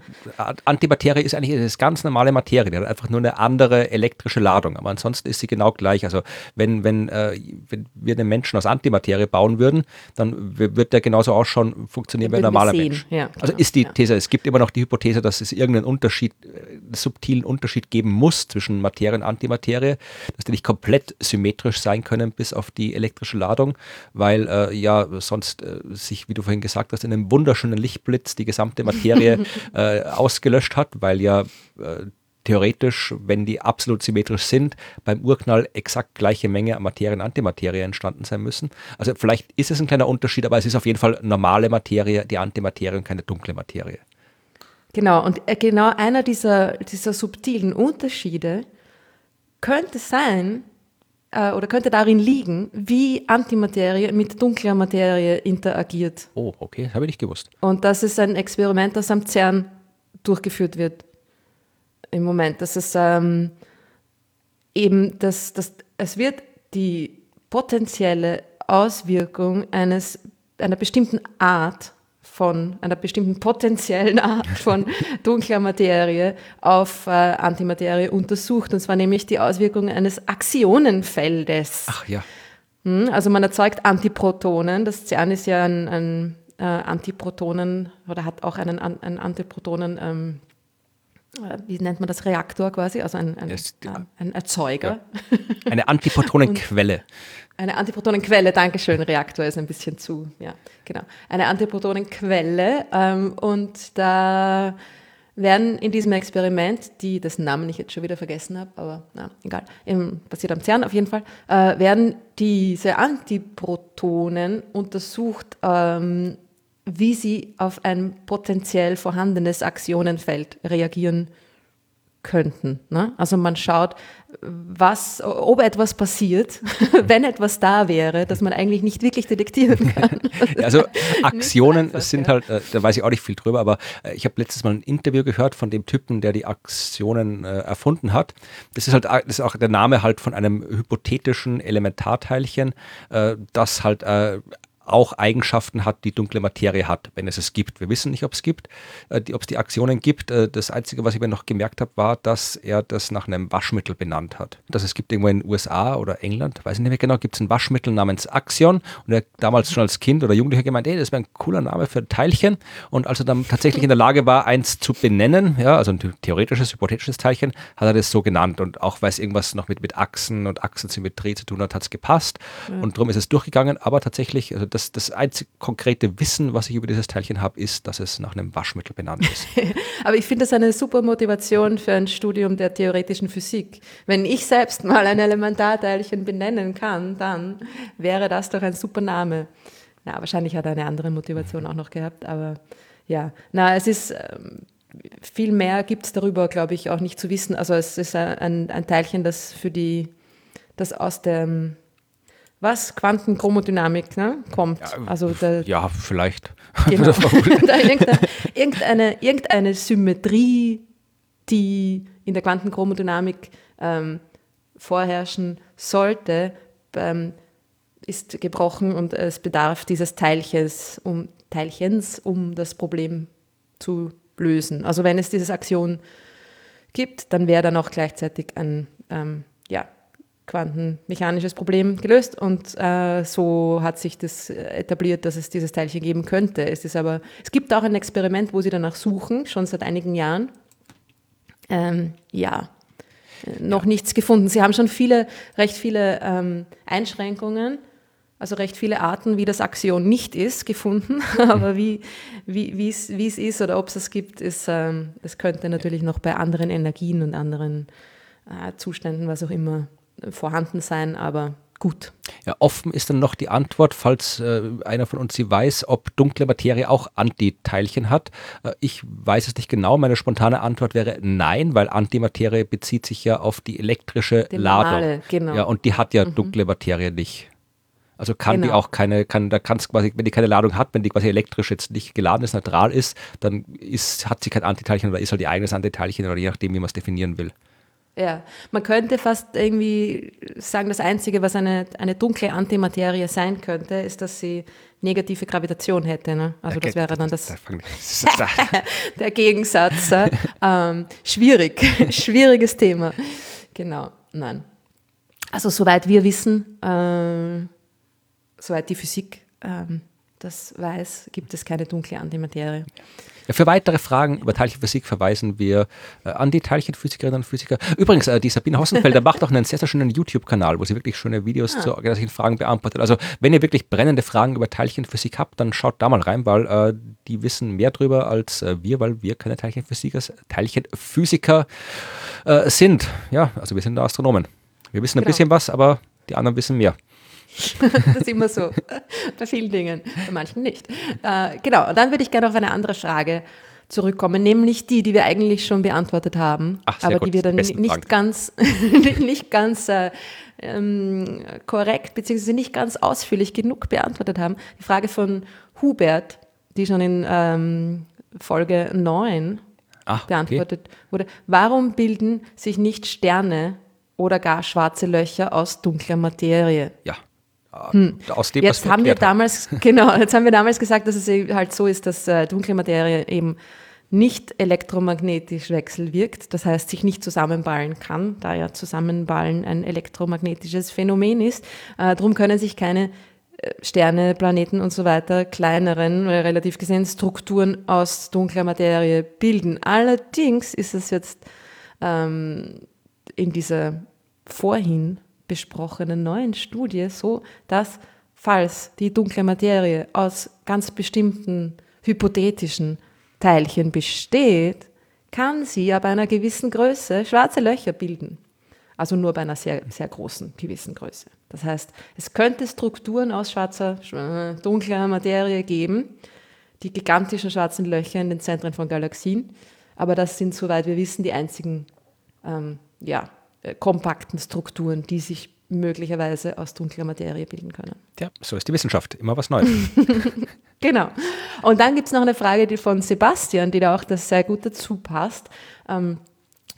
Antimaterie ist eigentlich das ganz normale Materie, die hat einfach nur eine andere elektrische Ladung, aber ansonsten ist sie genau gleich. Also wenn, wenn äh, wenn wir den Menschen aus Antimaterie bauen würden, dann wird der genauso ausschauen, funktionieren wie ein normaler Mensch. Ja, also ist die These, es gibt immer noch die Hypothese, dass es irgendeinen Unterschied, äh, subtilen Unterschied geben muss zwischen Materie und Antimaterie, dass die nicht komplett symmetrisch sein können bis auf die elektrische Ladung, weil äh, ja sonst äh, sich, wie du vorhin gesagt hast, in einem wunderschönen Lichtblitz die gesamte Materie äh, ausgelöscht hat, weil ja äh, theoretisch, wenn die absolut symmetrisch sind, beim Urknall exakt gleiche Menge an Materie und Antimaterie entstanden sein müssen. Also vielleicht ist es ein kleiner Unterschied, aber es ist auf jeden Fall normale Materie, die Antimaterie und keine dunkle Materie. Genau, und äh, genau einer dieser, dieser subtilen Unterschiede könnte sein, äh, oder könnte darin liegen, wie Antimaterie mit dunkler Materie interagiert. Oh, okay, das habe ich nicht gewusst. Und das ist ein Experiment, das am CERN durchgeführt wird im Moment. Das ist ähm, eben, dass, dass es wird die potenzielle Auswirkung eines, einer bestimmten Art von einer bestimmten potenziellen Art von dunkler Materie auf äh, Antimaterie untersucht. Und zwar nämlich die Auswirkung eines Axionenfeldes. Ach ja. Hm, also man erzeugt Antiprotonen. Das CERN ist ja ein, ein äh, Antiprotonen oder hat auch einen, einen Antiprotonen ähm, äh, wie nennt man das, Reaktor quasi, also ein, ein, ein Erzeuger. Ja. Eine Antiprotonenquelle. eine Antiprotonenquelle, Dankeschön, Reaktor ist ein bisschen zu, ja, genau. Eine Antiprotonenquelle ähm, und da werden in diesem Experiment, die dessen Namen ich jetzt schon wieder vergessen habe, aber na, egal, im, passiert am CERN auf jeden Fall, äh, werden diese Antiprotonen untersucht ähm, wie sie auf ein potenziell vorhandenes Aktionenfeld reagieren könnten. Ne? Also man schaut, was, ob etwas passiert, wenn etwas da wäre, das man eigentlich nicht wirklich detektieren kann. also Aktionen einfach, sind ja. halt, äh, da weiß ich auch nicht viel drüber, aber äh, ich habe letztes Mal ein Interview gehört von dem Typen, der die Aktionen äh, erfunden hat. Das ist halt das ist auch der Name halt von einem hypothetischen Elementarteilchen, äh, das halt äh, auch Eigenschaften hat, die dunkle Materie hat, wenn es es gibt. Wir wissen nicht, ob es gibt, äh, ob es die Aktionen gibt. Äh, das Einzige, was ich mir noch gemerkt habe, war, dass er das nach einem Waschmittel benannt hat. Dass es gibt irgendwo in den USA oder England, weiß ich nicht mehr genau, gibt es ein Waschmittel namens Axion und er damals schon als Kind oder Jugendlicher gemeint, ey, das wäre ein cooler Name für ein Teilchen und als er dann tatsächlich in der Lage war, eins zu benennen, ja, also ein theoretisches, hypothetisches Teilchen, hat er das so genannt und auch weil es irgendwas noch mit, mit Achsen und Achsensymmetrie zu tun hat, hat es gepasst mhm. und darum ist es durchgegangen, aber tatsächlich, also das, das einzige konkrete Wissen, was ich über dieses Teilchen habe, ist, dass es nach einem Waschmittel benannt ist. Aber ich finde das eine super Motivation für ein Studium der theoretischen Physik. Wenn ich selbst mal ein Elementarteilchen benennen kann, dann wäre das doch ein super Name. Na, wahrscheinlich hat er eine andere Motivation auch noch gehabt, aber ja, na, es ist ähm, viel mehr gibt es darüber, glaube ich, auch nicht zu wissen. Also es ist ein, ein Teilchen, das für die, das aus dem was Quantenchromodynamik ne, kommt. Ja, also der, ja vielleicht. Genau. irgendeine, irgendeine, irgendeine, Symmetrie, die in der Quantenchromodynamik ähm, vorherrschen sollte, ähm, ist gebrochen und es bedarf dieses Teilchens um, Teilchens, um das Problem zu lösen. Also wenn es dieses Aktion gibt, dann wäre dann auch gleichzeitig ein ähm, quantenmechanisches Problem gelöst und äh, so hat sich das etabliert, dass es dieses Teilchen geben könnte. Es ist aber, es gibt auch ein Experiment, wo sie danach suchen, schon seit einigen Jahren. Ähm, ja, noch ja. nichts gefunden. Sie haben schon viele, recht viele ähm, Einschränkungen, also recht viele Arten, wie das Axion nicht ist, gefunden. Aber wie, es, wie ist oder ob es es gibt, ist, ähm, es könnte natürlich noch bei anderen Energien und anderen äh, Zuständen, was auch immer, vorhanden sein, aber gut. Ja, offen ist dann noch die Antwort, falls äh, einer von uns sie weiß, ob dunkle Materie auch Antiteilchen hat. Äh, ich weiß es nicht genau. Meine spontane Antwort wäre nein, weil Antimaterie bezieht sich ja auf die elektrische die Ladung. Normale, genau. Ja, und die hat ja mhm. dunkle Materie nicht. Also kann genau. die auch keine, kann, da kann es quasi, wenn die keine Ladung hat, wenn die quasi elektrisch jetzt nicht geladen ist, neutral ist, dann ist, hat sie kein Antiteilchen oder ist halt ihr eigenes Antiteilchen oder je nachdem, wie man es definieren will. Ja, man könnte fast irgendwie sagen, das Einzige, was eine, eine dunkle Antimaterie sein könnte, ist, dass sie negative Gravitation hätte. Ne? Also das wäre dann das, der Gegensatz. ähm, schwierig, schwieriges Thema. Genau, nein. Also soweit wir wissen, äh, soweit die Physik ähm, das weiß, gibt es keine dunkle Antimaterie. Ja, für weitere Fragen über Teilchenphysik verweisen wir äh, an die Teilchenphysikerinnen und Physiker. Übrigens, äh, die Sabine Hossenfelder macht auch einen sehr, sehr schönen YouTube-Kanal, wo sie wirklich schöne Videos ah. zu solchen Fragen beantwortet. Also, wenn ihr wirklich brennende Fragen über Teilchenphysik habt, dann schaut da mal rein, weil äh, die wissen mehr drüber als äh, wir, weil wir keine Teilchenphysiker, Teilchenphysiker äh, sind. Ja, also wir sind Astronomen. Wir wissen ein genau. bisschen was, aber die anderen wissen mehr. das ist immer so. Bei vielen Dingen, bei manchen nicht. Äh, genau, und dann würde ich gerne auf eine andere Frage zurückkommen, nämlich die, die wir eigentlich schon beantwortet haben, Ach, aber gut. die wir dann nicht ganz, nicht ganz äh, ähm, korrekt bzw. nicht ganz ausführlich genug beantwortet haben. Die Frage von Hubert, die schon in ähm, Folge 9 Ach, beantwortet okay. wurde. Warum bilden sich nicht Sterne oder gar schwarze Löcher aus dunkler Materie? Ja. Hm. Aus dem, jetzt haben wir damals, genau, jetzt haben wir damals gesagt, dass es halt so ist, dass äh, dunkle Materie eben nicht elektromagnetisch wechselwirkt, das heißt sich nicht zusammenballen kann, da ja Zusammenballen ein elektromagnetisches Phänomen ist. Äh, darum können sich keine äh, Sterne, Planeten und so weiter, kleineren, äh, relativ gesehen, Strukturen aus dunkler Materie bilden. Allerdings ist es jetzt ähm, in dieser vorhin besprochenen neuen Studie so, dass falls die dunkle Materie aus ganz bestimmten hypothetischen Teilchen besteht, kann sie ab einer gewissen Größe schwarze Löcher bilden. Also nur bei einer sehr, sehr großen gewissen Größe. Das heißt, es könnte Strukturen aus schwarzer, dunkler Materie geben, die gigantischen schwarzen Löcher in den Zentren von Galaxien. Aber das sind, soweit wir wissen, die einzigen ähm, ja, äh, kompakten Strukturen, die sich möglicherweise aus dunkler Materie bilden können. Ja, so ist die Wissenschaft. Immer was Neues. genau. Und dann gibt es noch eine Frage die von Sebastian, die da auch das sehr gut dazu passt. Ähm,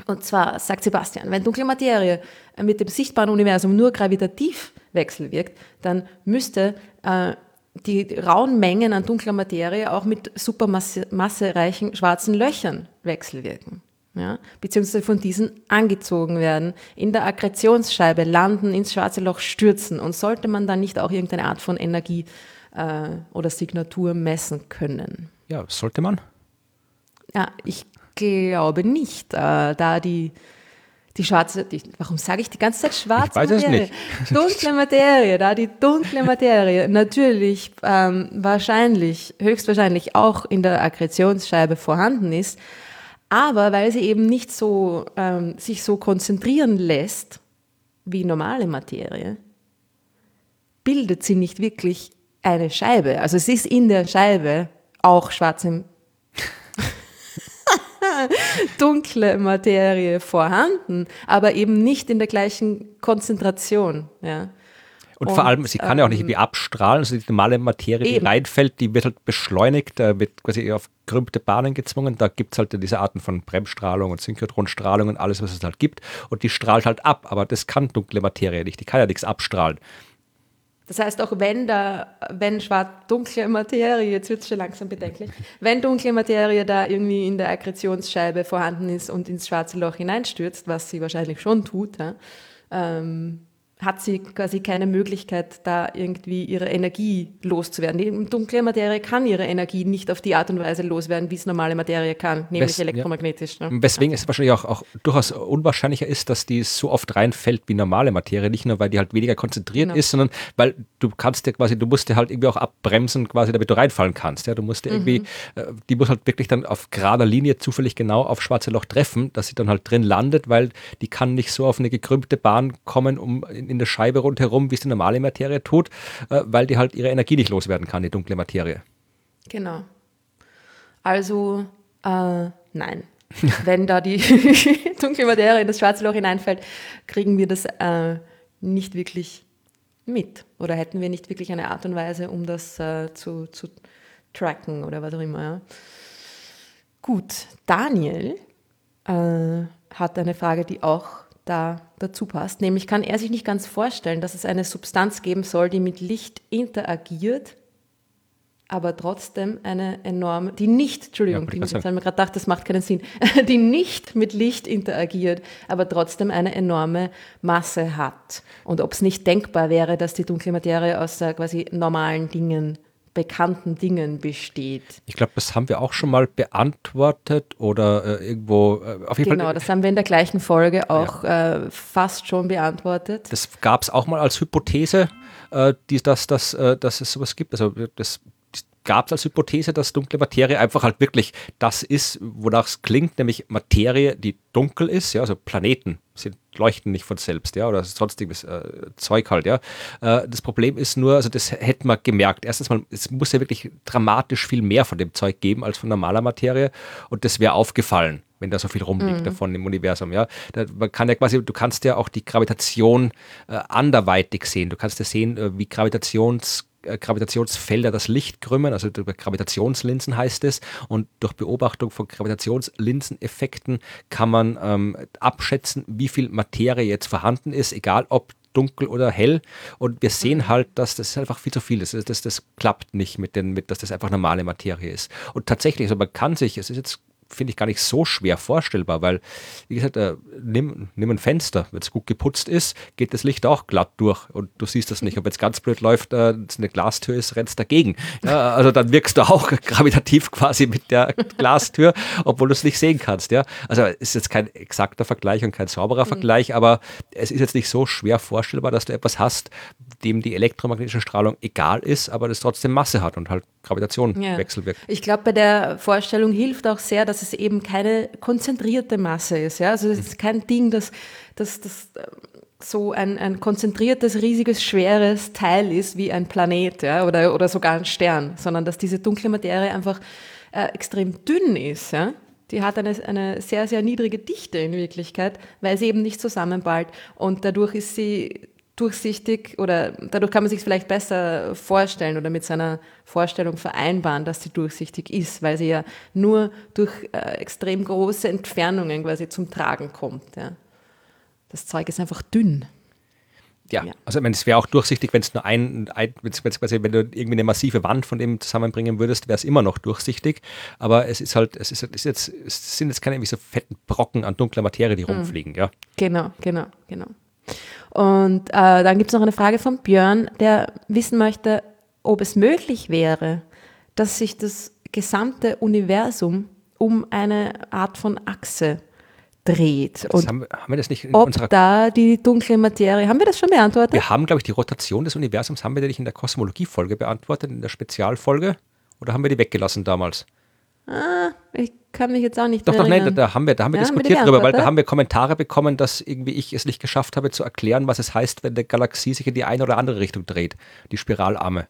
und zwar sagt Sebastian, wenn dunkle Materie mit dem sichtbaren Universum nur gravitativ wechselwirkt, dann müsste äh, die rauen Mengen an dunkler Materie auch mit supermassereichen schwarzen Löchern wechselwirken ja, beziehungsweise von diesen angezogen werden, in der Akkretionsscheibe landen, ins schwarze Loch stürzen. Und sollte man dann nicht auch irgendeine Art von Energie äh, oder Signatur messen können? Ja, sollte man? Ja, ich glaube nicht, äh, da die, die schwarze, die, warum sage ich die ganze Zeit schwarze ich weiß Materie? Dunkle Materie, da die dunkle Materie natürlich ähm, wahrscheinlich, höchstwahrscheinlich auch in der Akkretionsscheibe vorhanden ist, aber weil sie eben nicht so, ähm, sich so konzentrieren lässt wie normale Materie, bildet sie nicht wirklich eine Scheibe. Also es ist in der Scheibe auch schwarze, dunkle Materie vorhanden, aber eben nicht in der gleichen Konzentration. Ja. Und, und, vor allem, sie kann ja auch nicht ähm, wie abstrahlen, also die normale Materie, die eben. reinfällt, die wird halt beschleunigt, wird quasi auf krümmte Bahnen gezwungen. Da gibt es halt diese Arten von Bremsstrahlung und Synchrotronstrahlung und alles, was es halt gibt. Und die strahlt halt ab, aber das kann dunkle Materie nicht. Die kann ja nichts abstrahlen. Das heißt, auch wenn da, wenn schwarz dunkle Materie, jetzt wird es schon langsam bedenklich, wenn dunkle Materie da irgendwie in der Akkretionsscheibe vorhanden ist und ins schwarze Loch hineinstürzt, was sie wahrscheinlich schon tut, ja, ähm, hat sie quasi keine Möglichkeit, da irgendwie ihre Energie loszuwerden. Die dunkle Materie kann ihre Energie nicht auf die Art und Weise loswerden, wie es normale Materie kann, nämlich Wes, elektromagnetisch. Ja. Ne? Weswegen ja. es wahrscheinlich auch, auch, durchaus unwahrscheinlicher ist, dass die so oft reinfällt wie normale Materie, nicht nur, weil die halt weniger konzentriert genau. ist, sondern weil du kannst ja quasi, du musst dir halt irgendwie auch abbremsen, quasi, damit du reinfallen kannst. Ja? Du musst dir mhm. irgendwie, äh, die muss halt wirklich dann auf gerader Linie zufällig genau auf schwarze Loch treffen, dass sie dann halt drin landet, weil die kann nicht so auf eine gekrümmte Bahn kommen, um in der Scheibe rundherum, wie es die normale Materie tut, äh, weil die halt ihre Energie nicht loswerden kann, die dunkle Materie. Genau. Also, äh, nein. Wenn da die dunkle Materie in das schwarze Loch hineinfällt, kriegen wir das äh, nicht wirklich mit oder hätten wir nicht wirklich eine Art und Weise, um das äh, zu, zu tracken oder was auch immer. Ja. Gut, Daniel äh, hat eine Frage, die auch da dazu passt. Nämlich kann er sich nicht ganz vorstellen, dass es eine Substanz geben soll, die mit Licht interagiert aber trotzdem eine enorme, die nicht, Entschuldigung, Ja, die, ich haben wir gerade gedacht, das macht keinen Sinn, die nicht mit Licht interagiert, aber trotzdem eine enorme Masse hat. Und ob es nicht denkbar wäre, dass die dunkle Materie aus äh, quasi normalen Dingen, bekannten Dingen besteht. Ich glaube, das haben wir auch schon mal beantwortet oder äh, irgendwo, äh, auf jeden Genau, Fall. das haben wir in der gleichen Folge auch äh, fast schon beantwortet. Das gab es auch mal als Hypothese, äh, die, dass, dass, äh, dass es sowas gibt. Also das gab es als Hypothese, dass dunkle Materie einfach halt wirklich das ist, wonach es klingt, nämlich Materie, die dunkel ist, ja, also Planeten sind, leuchten nicht von selbst, ja, oder sonstiges äh, Zeug halt, ja. Äh, das Problem ist nur, also das hätte man gemerkt. Erstens mal, es muss ja wirklich dramatisch viel mehr von dem Zeug geben als von normaler Materie und das wäre aufgefallen wenn da so viel rumliegt davon im Universum, ja. Da, man kann ja quasi, du kannst ja auch die Gravitation äh, anderweitig sehen. Du kannst ja sehen, äh, wie Gravitations Gravitationsfelder das Licht krümmen, also über Gravitationslinsen heißt es. Und durch Beobachtung von Gravitationslinseneffekten kann man ähm, abschätzen, wie viel Materie jetzt vorhanden ist, egal ob dunkel oder hell. Und wir sehen halt, dass das einfach viel zu viel ist. Das, das, das klappt nicht mit den, mit, dass das einfach normale Materie ist. Und tatsächlich, also man kann sich, es ist jetzt finde ich gar nicht so schwer vorstellbar, weil, wie gesagt, äh, nimm, nimm ein Fenster, wenn es gut geputzt ist, geht das Licht auch glatt durch und du siehst das nicht. Und wenn es ganz blöd läuft, äh, es eine Glastür ist, rennst dagegen. Ja, also dann wirkst du auch gravitativ quasi mit der Glastür, obwohl du es nicht sehen kannst. Ja? Also es ist jetzt kein exakter Vergleich und kein sauberer Mhm. Vergleich, aber es ist jetzt nicht so schwer vorstellbar, dass du etwas hast, dem die elektromagnetische Strahlung egal ist, aber das trotzdem Masse hat und halt Gravitation Ja. wechselwirkt. Ich glaube, bei der Vorstellung hilft auch sehr, dass es eben keine konzentrierte Masse ist. Ja? Also es ist kein Ding, das, das, das ähm, so ein, ein konzentriertes, riesiges, schweres Teil ist wie ein Planet ja? oder, oder sogar ein Stern, sondern dass diese dunkle Materie einfach äh, extrem dünn ist. Ja? Die hat eine, eine sehr, sehr niedrige Dichte in Wirklichkeit, weil sie eben nicht zusammenballt und dadurch ist sie durchsichtig oder dadurch kann man sich vielleicht besser vorstellen oder mit seiner Vorstellung vereinbaren, dass sie durchsichtig ist, weil sie ja nur durch äh, extrem große Entfernungen quasi zum Tragen kommt. Ja. Das Zeug ist einfach dünn. Ja, Ja. also ich meine, es wäre auch durchsichtig, wenn es nur ein, ein quasi, wenn du irgendwie eine massive Wand von dem zusammenbringen würdest, wäre es immer noch durchsichtig. Aber es ist halt, es ist, es ist jetzt, es sind jetzt keine irgendwie so fetten Brocken an dunkler Materie, die rumfliegen, ja. Genau, genau, genau. Und äh, dann gibt es noch eine Frage von Björn, der wissen möchte, ob es möglich wäre, dass sich das gesamte Universum um eine Art von Achse dreht. Und haben, wir- haben wir das nicht in ob unserer da die dunkle Materie, haben wir das schon beantwortet? Wir haben, glaube ich, die Rotation des Universums, haben wir nicht in der Kosmologie-Folge beantwortet, in der Spezialfolge? Oder haben wir die weggelassen damals? Ah, ich kann mich jetzt auch nicht Doch, mehr doch, nein, da, erinnern. da haben wir, da haben wir Ja, haben wir diskutiert drüber, weil da beantwortet? haben wir Kommentare bekommen, dass irgendwie ich es nicht geschafft habe zu erklären, was es heißt, wenn eine Galaxie sich in die eine oder andere Richtung dreht. Die Spiralarme.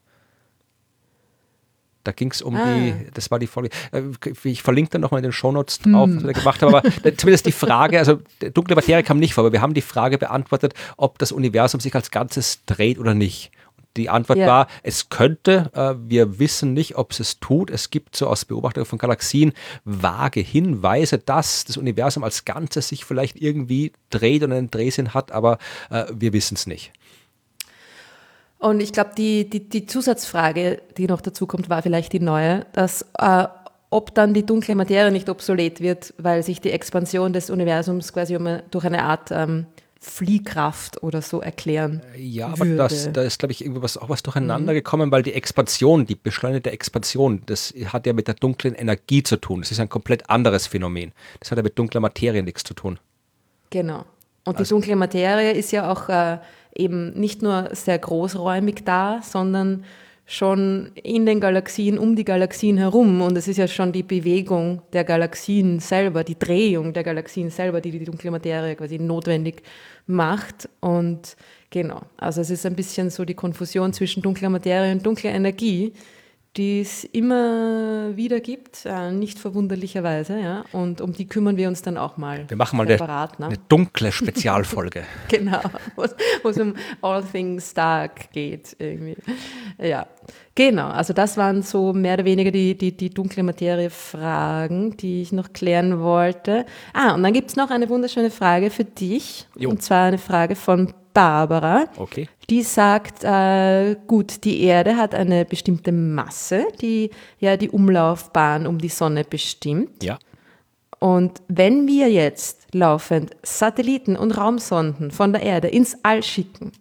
Da ging es um Ah. die, das war die Folge. äh, Ich verlinke dann nochmal in den Shownotes drauf, was wir gemacht haben, aber zumindest die Frage, also dunkle Materie kam nicht vor, aber wir haben die Frage beantwortet, ob das Universum sich als Ganzes dreht oder nicht. Die Antwort Ja. war, es könnte, äh, wir wissen nicht, ob es es tut. Es gibt so aus Beobachtung von Galaxien vage Hinweise, dass das Universum als Ganzes sich vielleicht irgendwie dreht und einen Drehsinn hat, aber äh, wir wissen es nicht. Und ich glaube, die, die, die Zusatzfrage, die noch dazu kommt, war vielleicht die neue, dass äh, ob dann die dunkle Materie nicht obsolet wird, weil sich die Expansion des Universums quasi um, durch eine Art ähm, Fliehkraft oder so erklären Ja, aber das, da ist, glaube ich, irgendwie was, auch was durcheinander gekommen, weil die Expansion, die beschleunigte Expansion, das hat ja mit der dunklen Energie zu tun. Das ist ein komplett anderes Phänomen. Das hat ja mit dunkler Materie nichts zu tun. Genau. Und Also die dunkle Materie ist ja auch äh, eben nicht nur sehr großräumig da, sondern schon in den Galaxien, um die Galaxien herum. Und es ist ja schon die Bewegung der Galaxien selber, die Drehung der Galaxien selber, die die dunkle Materie quasi notwendig macht. Und genau, also es ist ein bisschen so die Konfusion zwischen dunkler Materie und dunkler Energie, die es immer wieder gibt, äh, nicht verwunderlicherweise. Ja? Und um die kümmern wir uns dann auch mal. Wir machen mal eine, separat, ne? eine dunkle Spezialfolge. Genau, wo es um All Things Dark geht irgendwie. Ja, genau. Also das waren so mehr oder weniger die, die, die dunkle Materie-Fragen, die ich noch klären wollte. Ah, und dann gibt es noch eine wunderschöne Frage für dich. Jo. Und zwar eine Frage von Barbara. Okay. Die sagt, äh, gut, die Erde hat eine bestimmte Masse, die ja die Umlaufbahn um die Sonne bestimmt. Ja. Und wenn wir jetzt laufend Satelliten und Raumsonden von der Erde ins All schicken,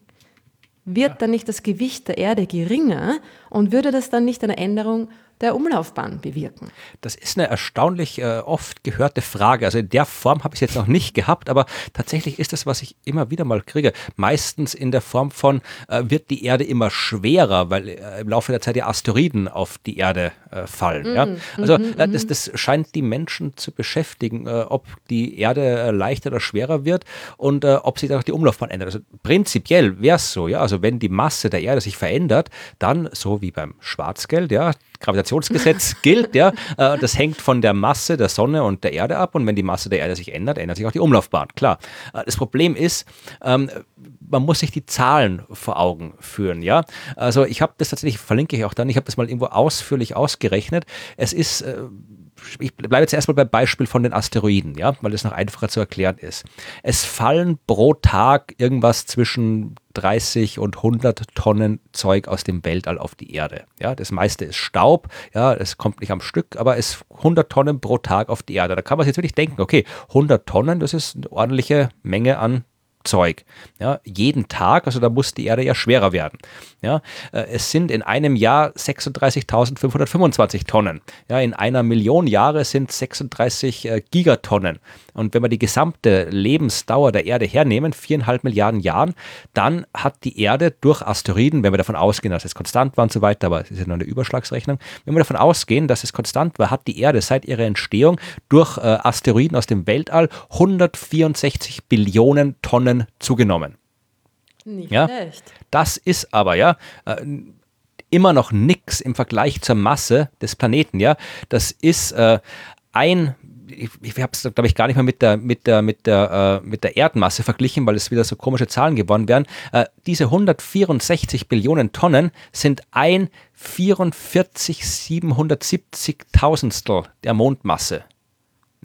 wird dann nicht das Gewicht der Erde geringer und würde das dann nicht eine Änderung der Umlaufbahn bewirken? Das ist eine erstaunlich äh, oft gehörte Frage. Also in der Form habe ich es jetzt noch nicht gehabt, aber tatsächlich ist das, was ich immer wieder mal kriege. Meistens in der Form von, äh, wird die Erde immer schwerer, weil äh, im Laufe der Zeit die Asteroiden auf die Erde äh, fallen. Mhm. Ja? Also äh, das, das scheint die Menschen zu beschäftigen, äh, ob die Erde leichter oder schwerer wird und ob sich dann auch die Umlaufbahn ändert. Also prinzipiell wäre es so, ja, also wenn die Masse der Erde sich verändert, dann so wie beim Schwarzgeld, ja, Gravitationsgesetz gilt, ja. Äh, das hängt von der Masse der Sonne und der Erde ab. Und wenn die Masse der Erde sich ändert, ändert sich auch die Umlaufbahn. Klar. Äh, das Problem ist, ähm, man muss sich die Zahlen vor Augen führen, ja. Also ich habe das tatsächlich, verlinke ich auch dann, ich habe das mal irgendwo ausführlich ausgerechnet. Es ist äh, ich bleibe jetzt erstmal beim Beispiel von den Asteroiden, ja, weil es noch einfacher zu erklären ist. Es fallen pro Tag irgendwas zwischen 30 und 100 Tonnen Zeug aus dem Weltall auf die Erde. Ja, das meiste ist Staub, ja, es kommt nicht am Stück, aber es 100 Tonnen pro Tag auf die Erde. Da kann man sich jetzt wirklich denken, okay, 100 Tonnen, das ist eine ordentliche Menge an Zeug. Ja, jeden Tag, also da muss die Erde ja schwerer werden. Ja, äh, es sind in einem Jahr 36.525 Tonnen. Ja, in einer Million Jahre sind 36 äh, Gigatonnen. Und wenn wir die gesamte Lebensdauer der Erde hernehmen, viereinhalb Milliarden Jahren, dann hat die Erde durch Asteroiden, wenn wir davon ausgehen, dass es konstant war und so weiter, aber es ist ja nur eine Überschlagsrechnung, wenn wir davon ausgehen, dass es konstant war, hat die Erde seit ihrer Entstehung durch äh, Asteroiden aus dem Weltall 164 Billionen Tonnen Tonnen zugenommen. Nicht ja? schlecht. Das ist aber ja äh, immer noch nichts im Vergleich zur Masse des Planeten. Ja, das ist äh, ein ich, ich habe es, glaube ich, gar nicht mehr mit der, mit der, mit der, äh, mit der Erdmasse verglichen, weil es wieder so komische Zahlen geworden wären. Äh, diese 164 Billionen Tonnen sind ein 44 770 Tausendstel der Mondmasse.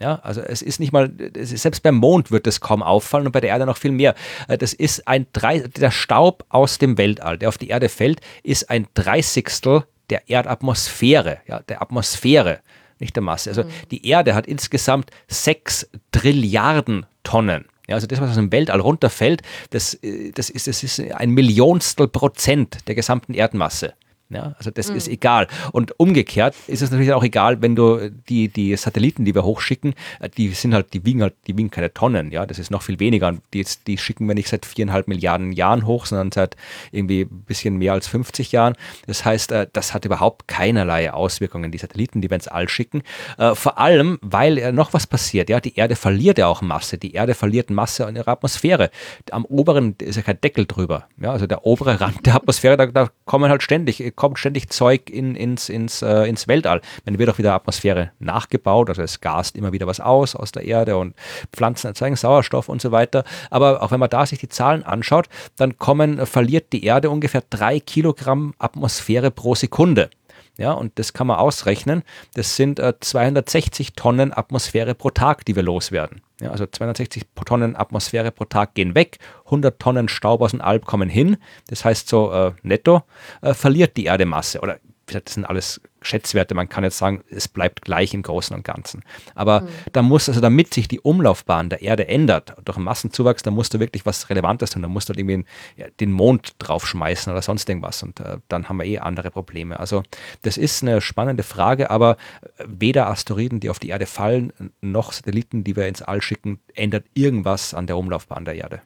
Ja, also es ist nicht mal, ist, selbst beim Mond wird es kaum auffallen und bei der Erde noch viel mehr. Äh, das ist ein drei, der Staub aus dem Weltall, der auf die Erde fällt, ist ein Dreißigstel der Erdatmosphäre, ja, der Atmosphäre, nicht der Masse. Also mhm. die Erde hat insgesamt sechs Trilliarden Tonnen. Ja, also das, was aus dem Weltall runterfällt, das, äh, das, ist, das ist ein Millionstel Prozent der gesamten Erdmasse. Ja, also das mhm. ist egal. Und umgekehrt ist es natürlich auch egal, wenn du die, die Satelliten, die wir hochschicken, äh, die sind halt, die wiegen halt, die wiegen keine Tonnen, ja, das ist noch viel weniger. Die, die schicken wir nicht seit viereinhalb Milliarden Jahren hoch, sondern seit irgendwie ein bisschen mehr als 50 Jahren. Das heißt, äh, das hat überhaupt keinerlei Auswirkungen, die Satelliten, die wir ins All schicken. Äh, vor allem, weil noch was passiert, ja, die Erde verliert ja auch Masse. Die Erde verliert Masse in ihrer Atmosphäre. Am oberen ist ja kein Deckel drüber. Ja, also der obere Rand der Atmosphäre, da, da kommen halt ständig kommt ständig Zeug in, ins, ins, äh, ins Weltall. Dann wird auch wieder Atmosphäre nachgebaut, also es gast immer wieder was aus aus der Erde und Pflanzen erzeugen Sauerstoff und so weiter. Aber auch wenn man da sich die Zahlen anschaut, dann kommen, verliert die Erde ungefähr drei Kilogramm Atmosphäre pro Sekunde. Ja, und das kann man ausrechnen. Das sind äh, 260 Tonnen Atmosphäre pro Tag, die wir loswerden. Ja, also 260 Tonnen Atmosphäre pro Tag gehen weg, 100 Tonnen Staub aus dem Alp kommen hin. Das heißt, so äh, netto äh, verliert die Erde Masse. Oder das sind alles Schätzwerte. Man kann jetzt sagen, es bleibt gleich im Großen und Ganzen. Aber mhm. da muss, also damit sich die Umlaufbahn der Erde ändert, durch Massenzuwachs, da musst du wirklich was Relevantes tun. Da musst du irgendwie ja, den Mond draufschmeißen oder sonst irgendwas. Und äh, dann haben wir eh andere Probleme. Also das ist eine spannende Frage, aber weder Asteroiden, die auf die Erde fallen, noch Satelliten, die wir ins All schicken, ändert irgendwas an der Umlaufbahn der Erde.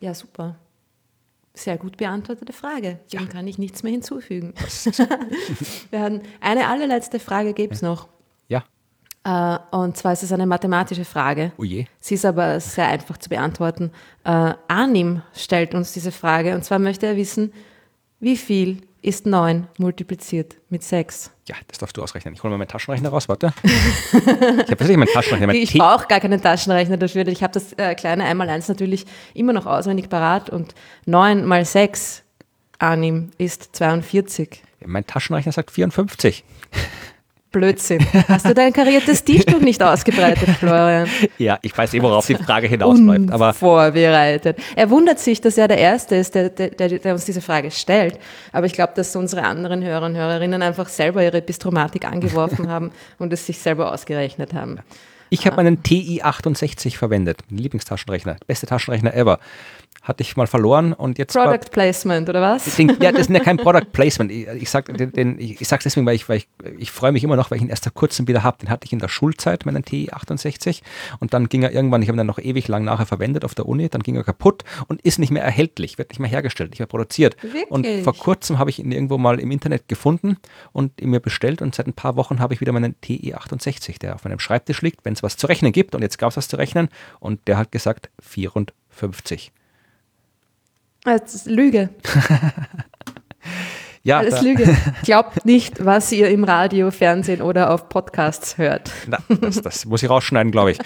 Ja, super. Sehr gut beantwortete Frage. Dem ja. kann ich nichts mehr hinzufügen. Eine allerletzte Frage gibt es noch. Ja. Äh, und zwar ist es eine mathematische Frage. Oh je. Sie ist aber sehr einfach zu beantworten. Äh, Arnim stellt uns diese Frage und zwar möchte er wissen, wie viel ist 9 multipliziert mit 6? Ja, das darfst du ausrechnen. Ich hole mal meinen Taschenrechner raus, warte. ich habe tatsächlich meinen Taschenrechner. Mein ich brauche gar keinen Taschenrechner dafür. Ich habe das äh, kleine Einmaleins natürlich immer noch auswendig parat und 9 mal 6 annehmen ist 42. Mein Taschenrechner sagt 54. Blödsinn. Hast du dein kariertes Tischtuch nicht ausgebreitet, Florian? Ja, ich weiß eh, worauf die Frage hinausläuft. Aber Vorbereitet. Er wundert sich, dass er der Erste ist, der, der, der uns diese Frage stellt. Aber ich glaube, dass unsere anderen Hörer und Hörerinnen einfach selber ihre Bistromatik angeworfen haben und es sich selber ausgerechnet haben. ich habe meinen TI-68 verwendet, mein Lieblingstaschenrechner, beste Taschenrechner ever. Hatte ich mal verloren und jetzt Product Placement, oder was? Deswegen, ja, das ist ja kein Product Placement. Ich, ich sage den, den, sag's deswegen, weil ich, weil ich, ich freue mich immer noch, weil ich ihn erst vor kurzem wieder habe. Den hatte ich in der Schulzeit, meinen TI 68. Und dann ging er irgendwann, ich habe ihn dann noch ewig lang nachher verwendet auf der Uni, dann ging er kaputt und ist nicht mehr erhältlich, wird nicht mehr hergestellt, nicht mehr produziert. Und Wirklich? vor kurzem habe ich ihn irgendwo mal im Internet gefunden und ihn mir bestellt und seit ein paar Wochen habe ich wieder meinen TI 68, der auf meinem Schreibtisch liegt, wenn es was zu rechnen gibt. Und jetzt gab es was zu rechnen und der hat gesagt 54. Das ist Lüge. Ja, Alles Lüge. Glaubt nicht, was ihr im Radio, Fernsehen oder auf Podcasts hört. Na, das, das muss ich rausschneiden, glaube ich.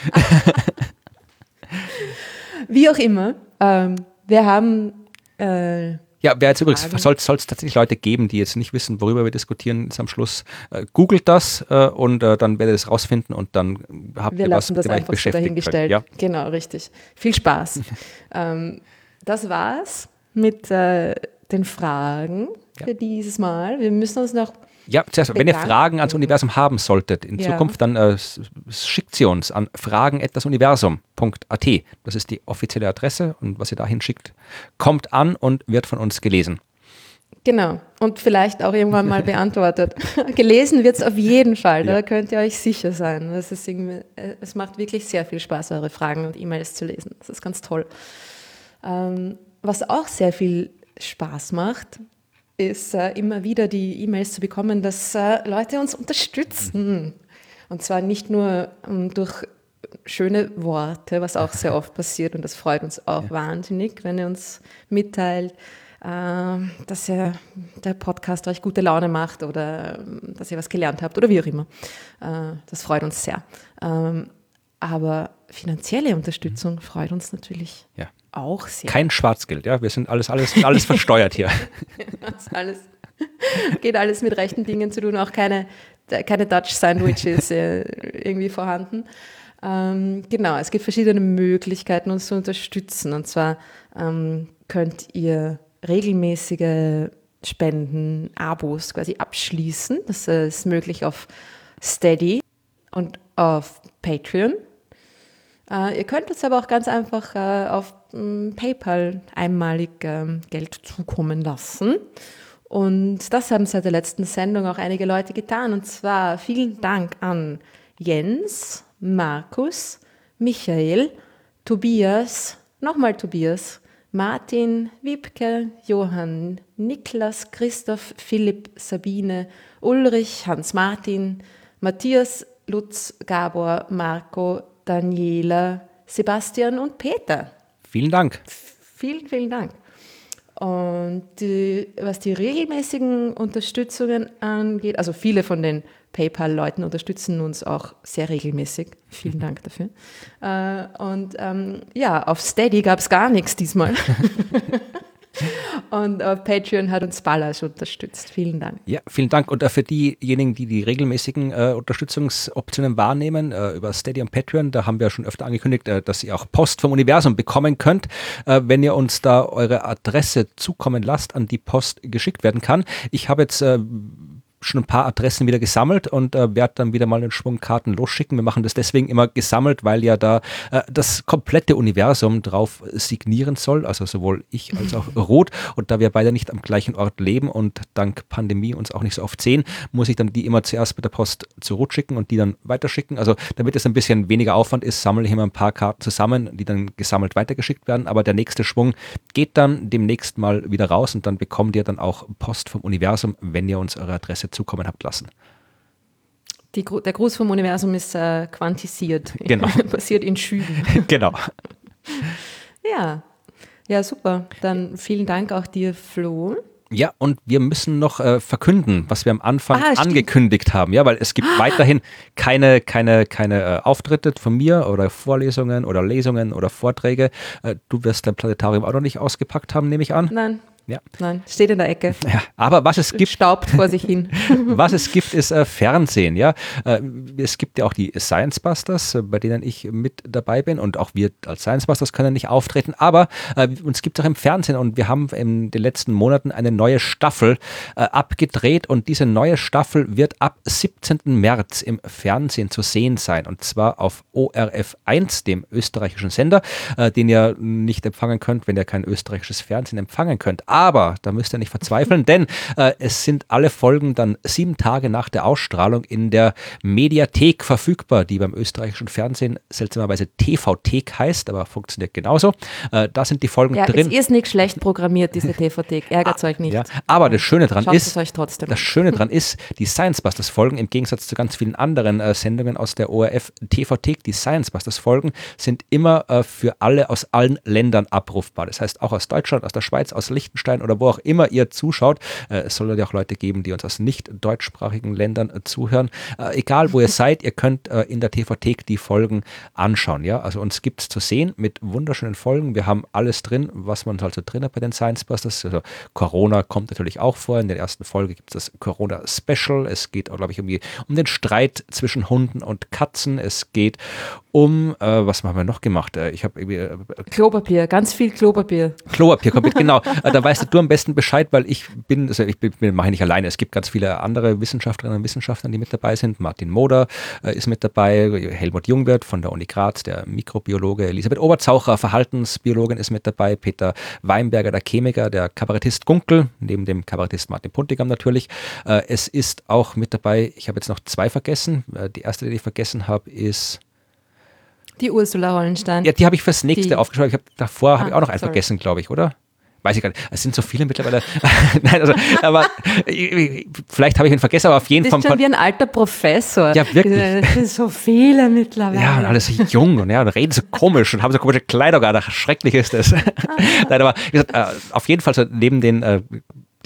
Wie auch immer, ähm, wir haben äh, Ja, wer jetzt übrigens, soll es tatsächlich Leute geben, die jetzt nicht wissen, worüber wir diskutieren jetzt am Schluss, äh, googelt das äh, und äh, dann werdet ihr es rausfinden und dann habt wir ihr was, mit dem euch einfach so dahingestellt. Ja. Genau, richtig. Viel Spaß. ähm, das war's mit äh, den Fragen für dieses Mal. Wir müssen uns noch ja, zuerst, wenn ihr. Fragen ans Universum haben solltet in Ja. Zukunft, dann äh, schickt sie uns an fragen.universum.at. Das ist die offizielle Adresse und was ihr dahin schickt, kommt an und wird von uns gelesen. Genau. Und vielleicht auch irgendwann mal beantwortet. Gelesen wird es auf jeden Fall, da Ja. könnt ihr euch sicher sein. Das ist irgendwie, äh, es macht wirklich sehr viel Spaß, eure Fragen und E-Mails zu lesen. Das ist ganz toll. Ähm, was auch sehr viel Spaß macht, ist äh, immer wieder die E-Mails zu bekommen, dass äh, Leute uns unterstützen. Und zwar nicht nur ähm, durch schöne Worte, was auch sehr oft passiert und das freut uns auch wahnsinnig, wenn ihr uns mitteilt, äh, dass ihr, der Podcast euch gute Laune macht oder ähm, dass ihr was gelernt habt oder wie auch immer. Äh, das freut uns sehr. Ähm, aber finanzielle Unterstützung freut uns natürlich Ja. Auch sehr. Kein Schwarzgeld, ja. Wir sind alles, alles, alles versteuert hier. Das alles, geht alles mit rechten Dingen zu tun, auch keine, keine Dutch Sandwiches äh, irgendwie vorhanden. Ähm, genau, es gibt verschiedene Möglichkeiten, uns zu unterstützen. Und zwar ähm, könnt ihr regelmäßige Spenden, Abos quasi abschließen. Das äh, ist möglich auf Steady und auf Patreon. Äh, ihr könnt uns aber auch ganz einfach äh, auf ähm, PayPal einmalig ähm, Geld zukommen lassen. Und das haben seit der letzten Sendung auch einige Leute getan. Und zwar vielen Dank an Jens, Markus, Michael, Tobias, nochmal Tobias, Martin, Wiebke, Johann, Niklas, Christoph, Philipp, Sabine, Ulrich, Hans-Martin, Matthias, Lutz, Gabor, Marco, Daniela, Sebastian und Peter. Vielen Dank. Vielen, vielen Dank. Und die, was die regelmäßigen Unterstützungen angeht, also viele von den PayPal-Leuten unterstützen uns auch sehr regelmäßig. Vielen Dank dafür. Äh, und ähm, ja, auf Steady gab es gar nichts diesmal. und auf Patreon hat uns Ballas unterstützt. Vielen Dank. Ja, vielen Dank. Und äh, für diejenigen, die die regelmäßigen äh, Unterstützungsoptionen wahrnehmen, äh, über Steady und Patreon, da haben wir schon öfter angekündigt, äh, dass ihr auch Post vom Universum bekommen könnt, äh, wenn ihr uns da eure Adresse zukommen lasst, an die Post geschickt werden kann. Ich habe jetzt äh, schon ein paar Adressen wieder gesammelt und äh, werde dann wieder mal einen Schwung Karten losschicken. Wir machen das deswegen immer gesammelt, weil ja da äh, das komplette Universum drauf signieren soll, also sowohl ich als auch Rot. Und da wir beide nicht am gleichen Ort leben und dank Pandemie uns auch nicht so oft sehen, muss ich dann die immer zuerst mit der Post zu Rot schicken und die dann weiterschicken. Also damit es ein bisschen weniger Aufwand ist, sammle ich immer ein paar Karten zusammen, die dann gesammelt weitergeschickt werden. Aber der nächste Schwung geht dann demnächst mal wieder raus und dann bekommt ihr dann auch Post vom Universum, wenn ihr uns eure Adresse zukommen habt lassen. Die, der Gruß vom Universum ist äh, quantisiert. Genau. Passiert in Schüben. genau. Ja. Ja, super. Dann vielen Dank auch dir, Flo. Ja, und wir müssen noch äh, verkünden, was wir am Anfang Ah, angekündigt haben. Ja, weil es gibt weiterhin keine, keine, keine äh, Auftritte von mir oder Vorlesungen oder Lesungen oder Vorträge. Äh, du wirst dein Planetarium auch noch nicht ausgepackt haben, nehme ich an. Nein, Ja. Nein, steht in der Ecke. Ja, aber was es gibt. Staubt vor sich hin. was es gibt, ist äh, Fernsehen, ja. Äh, es gibt ja auch die Science Busters, äh, bei denen ich mit dabei bin und auch wir als Science Busters können nicht auftreten, aber äh, uns gibt es auch im Fernsehen und wir haben in den letzten Monaten eine neue Staffel äh, abgedreht und diese neue Staffel wird ab 17. März im Fernsehen zu sehen sein und zwar auf ORF 1, dem österreichischen Sender, äh, den ihr nicht empfangen könnt, wenn ihr kein österreichisches Fernsehen empfangen könnt. Aber da müsst ihr nicht verzweifeln, denn äh, es sind alle Folgen dann sieben Tage nach der Ausstrahlung in der Mediathek verfügbar, die beim österreichischen Fernsehen seltsamerweise TV-Thek heißt, aber funktioniert genauso. Äh, da sind die Folgen ja, drin. Es ist nicht schlecht programmiert, diese TV-Thek. Ärgert euch nicht. Ja, aber das Schöne dran ist, das Schöne dran ist, die Science Busters Folgen im Gegensatz zu ganz vielen anderen äh, Sendungen aus der ORF TV-Thek, die Science Busters Folgen sind immer äh, für alle aus allen Ländern abrufbar. Das heißt auch aus Deutschland, aus der Schweiz, aus Liechtenstein Liechtenstein oder wo auch immer ihr zuschaut. Äh, es soll ja auch Leute geben, die uns aus nicht deutschsprachigen Ländern äh, zuhören. Äh, egal wo ihr seid, ihr könnt in der TV-Thek die Folgen anschauen. Ja? Also uns gibt es zu sehen mit wunderschönen Folgen. Wir haben alles drin, was man also drin hat bei den Science Busters. Also Corona kommt natürlich auch vor. In der ersten Folge gibt es das Corona Special. Es geht, glaube ich, um, die, um den Streit zwischen Hunden und Katzen. Es geht um, äh, was haben wir noch gemacht? Äh, ich habe irgendwie. Äh, Klopapier, ganz viel Klopapier. Klopapier, kommt mit, genau. da weißt du am besten Bescheid, weil ich bin, also ich bin, mache ich nicht alleine. Es gibt ganz viele andere Wissenschaftlerinnen und Wissenschaftler, die mit dabei sind. Martin Moder äh, ist mit dabei, Helmut Jungwirth von der Uni Graz, der Mikrobiologe, Elisabeth Oberzaucher, Verhaltensbiologin ist mit dabei, Peter Weinberger, der Chemiker, der Kabarettist Gunkel, neben dem Kabarettist Martin Puntigam natürlich. Äh, es ist auch mit dabei, ich habe jetzt noch zwei vergessen. Äh, die erste, die ich vergessen habe, ist die Ursula Hollenstein. Ja, die habe ich fürs nächste die. aufgeschrieben. Ich habe davor ah, habe ich auch noch einen sorry. vergessen, glaube ich, oder? Weiß ich gar nicht. Es sind so viele mittlerweile. Nein, also, aber vielleicht habe ich ihn vergessen, aber auf jeden Fall. Das ist schon wie ein alter Professor. Ja, wirklich. Es sind so viele mittlerweile. Ja, und alles so jung und, ja, und reden so komisch und haben so komische Kleider gar. Schrecklich ist das. Ah. Nein, aber wie gesagt, äh, auf jeden Fall so neben den äh,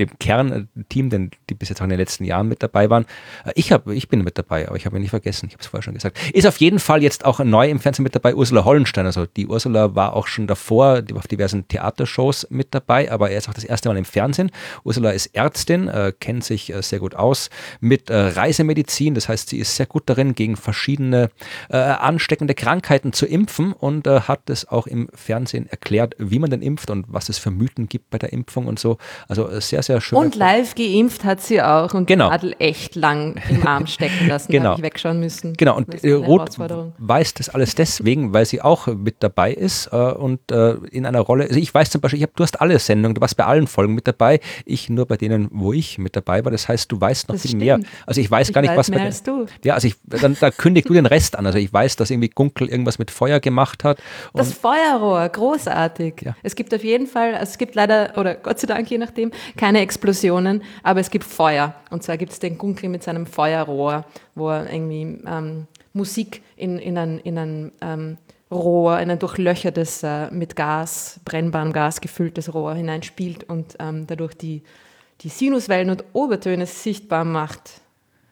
dem Kernteam, denn die bis jetzt auch in den letzten Jahren mit dabei waren. Äh, ich, hab, ich bin mit dabei, aber ich habe ihn nicht vergessen. Ich habe es vorher schon gesagt. Ist auf jeden Fall jetzt auch neu im Fernsehen mit dabei, Ursula Hollenstein. Also die Ursula war auch schon davor auf diversen Theatershows mit dabei, aber er ist auch das erste Mal im Fernsehen. Ursula ist Ärztin, äh, kennt sich äh, sehr gut aus mit äh, Reisemedizin. Das heißt, sie ist sehr gut darin, gegen verschiedene äh, ansteckende Krankheiten zu impfen und äh, hat es auch im Fernsehen erklärt, wie man denn impft und was es für Mythen gibt bei der Impfung und so. Also sehr, sehr sehr schön. Und live geimpft hat sie auch und genau. Adel echt lang im Arm stecken lassen, genau. ich wegschauen müssen. Genau, und äh, Ruth weiß das alles deswegen, weil sie auch mit dabei ist äh, und äh, in einer Rolle, also ich weiß zum Beispiel, ich hab, du hast alle Sendungen, du warst bei allen Folgen mit dabei, ich nur bei denen, wo ich mit dabei war, das heißt, du weißt noch das viel stimmt. mehr. Also ich weiß ich gar nicht, weiß was mehr bei als du. Ja, also ich, dann, da kündigst du den Rest an, also ich weiß, dass irgendwie Gunkel irgendwas mit Feuer gemacht hat. Das Feuerrohr, großartig. Ja. Es gibt auf jeden Fall, also es gibt leider, oder Gott sei Dank je nachdem, keine keine Explosionen, aber es gibt Feuer. Und zwar gibt es den Gunkel mit seinem Feuerrohr, wo er irgendwie ähm, Musik in, in ein, in ein ähm, Rohr, in ein durchlöchertes, äh, mit Gas, brennbarem Gas gefülltes Rohr hineinspielt und ähm, dadurch die, die Sinuswellen und Obertöne sichtbar macht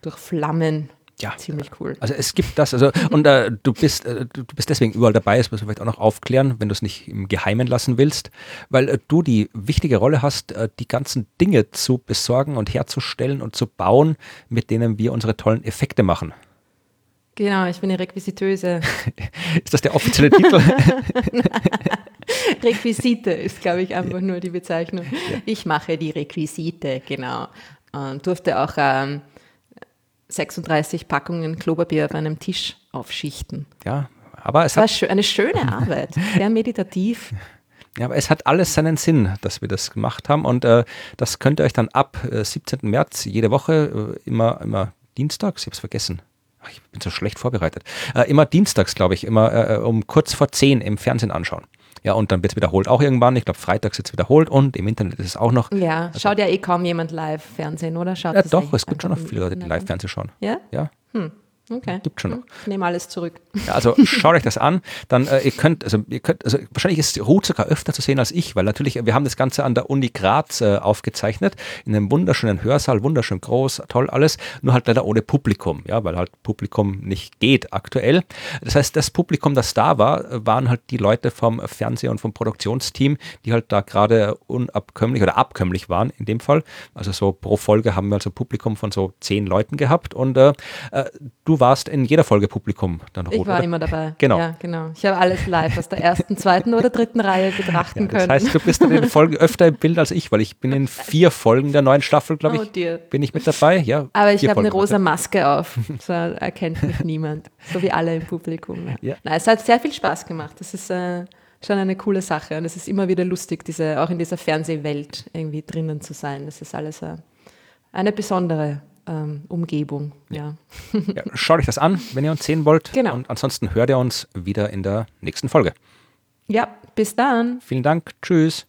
durch Flammen ja, ziemlich cool. Also es gibt das, also und äh, du bist äh, du bist deswegen überall dabei, das musst du vielleicht auch noch aufklären, wenn du es nicht im Geheimen lassen willst, weil äh, du die wichtige Rolle hast, äh, die ganzen Dinge zu besorgen und herzustellen und zu bauen, mit denen wir unsere tollen Effekte machen. Genau, ich bin die Requisiteuse. ist das der offizielle Titel? Requisite ist, glaube ich, einfach nur die Bezeichnung. Ja. Ich mache die Requisite, genau. Und durfte auch ähm, 36 Packungen Klopapier auf einem Tisch aufschichten. Ja, aber es das war eine schöne Arbeit, sehr meditativ. Ja, aber es hat alles seinen Sinn, dass wir das gemacht haben und äh, das könnt ihr euch dann ab äh, 17. März jede Woche, äh, immer, immer dienstags, ich habe es vergessen, Ach, ich bin so schlecht vorbereitet, äh, immer dienstags, glaube ich, immer äh, äh, um kurz vor 10 im Fernsehen anschauen. Ja, und dann wird es wiederholt auch irgendwann. Ich glaube, freitags wird es wiederholt und im Internet ist es auch noch. Ja, also, schaut ja eh kaum jemand live Fernsehen, oder? Schaut ja, doch, es gibt schon noch viele Leute, die live Fernsehen schauen. Ja? Ja. Hm. Okay. Gibt schon noch. Ich nehme alles zurück. Ja, also schaut euch das an. Dann äh, ihr könnt, also ihr könnt, also wahrscheinlich ist Ruth sogar öfter zu sehen als ich, weil natürlich, wir haben das Ganze an der Uni Graz äh, aufgezeichnet, in einem wunderschönen Hörsaal, wunderschön groß, toll alles, nur halt leider ohne Publikum, ja, weil halt Publikum nicht geht aktuell. Das heißt, das Publikum, das da war, waren halt die Leute vom Fernseh- und vom Produktionsteam, die halt da gerade unabkömmlich oder abkömmlich waren in dem Fall. Also so pro Folge haben wir also Publikum von so zehn Leuten gehabt und äh, äh du warst in jeder Folge Publikum dann rot, Ich war oder? immer dabei. Genau. Ja, genau. Ich habe alles live aus der ersten, zweiten oder dritten Reihe betrachten ja, das können. Das heißt, du bist in den Folgen öfter im Bild als ich, weil ich bin in vier Folgen der neuen Staffel, glaube oh ich, oh bin ich mit dabei. Ja, Aber ich habe eine rosa Maske auf, so erkennt mich niemand, so wie alle im Publikum. Ja. Ja. Nein, es hat sehr viel Spaß gemacht. Das ist äh, schon eine coole Sache und es ist immer wieder lustig, diese, auch in dieser Fernsehwelt irgendwie drinnen zu sein. Das ist alles äh, eine besondere ähm, Umgebung. Ja. ja. Schaut euch das an, wenn ihr uns sehen wollt. Genau. Und ansonsten hört ihr uns wieder in der nächsten Folge. Ja, bis dann. Vielen Dank. Tschüss.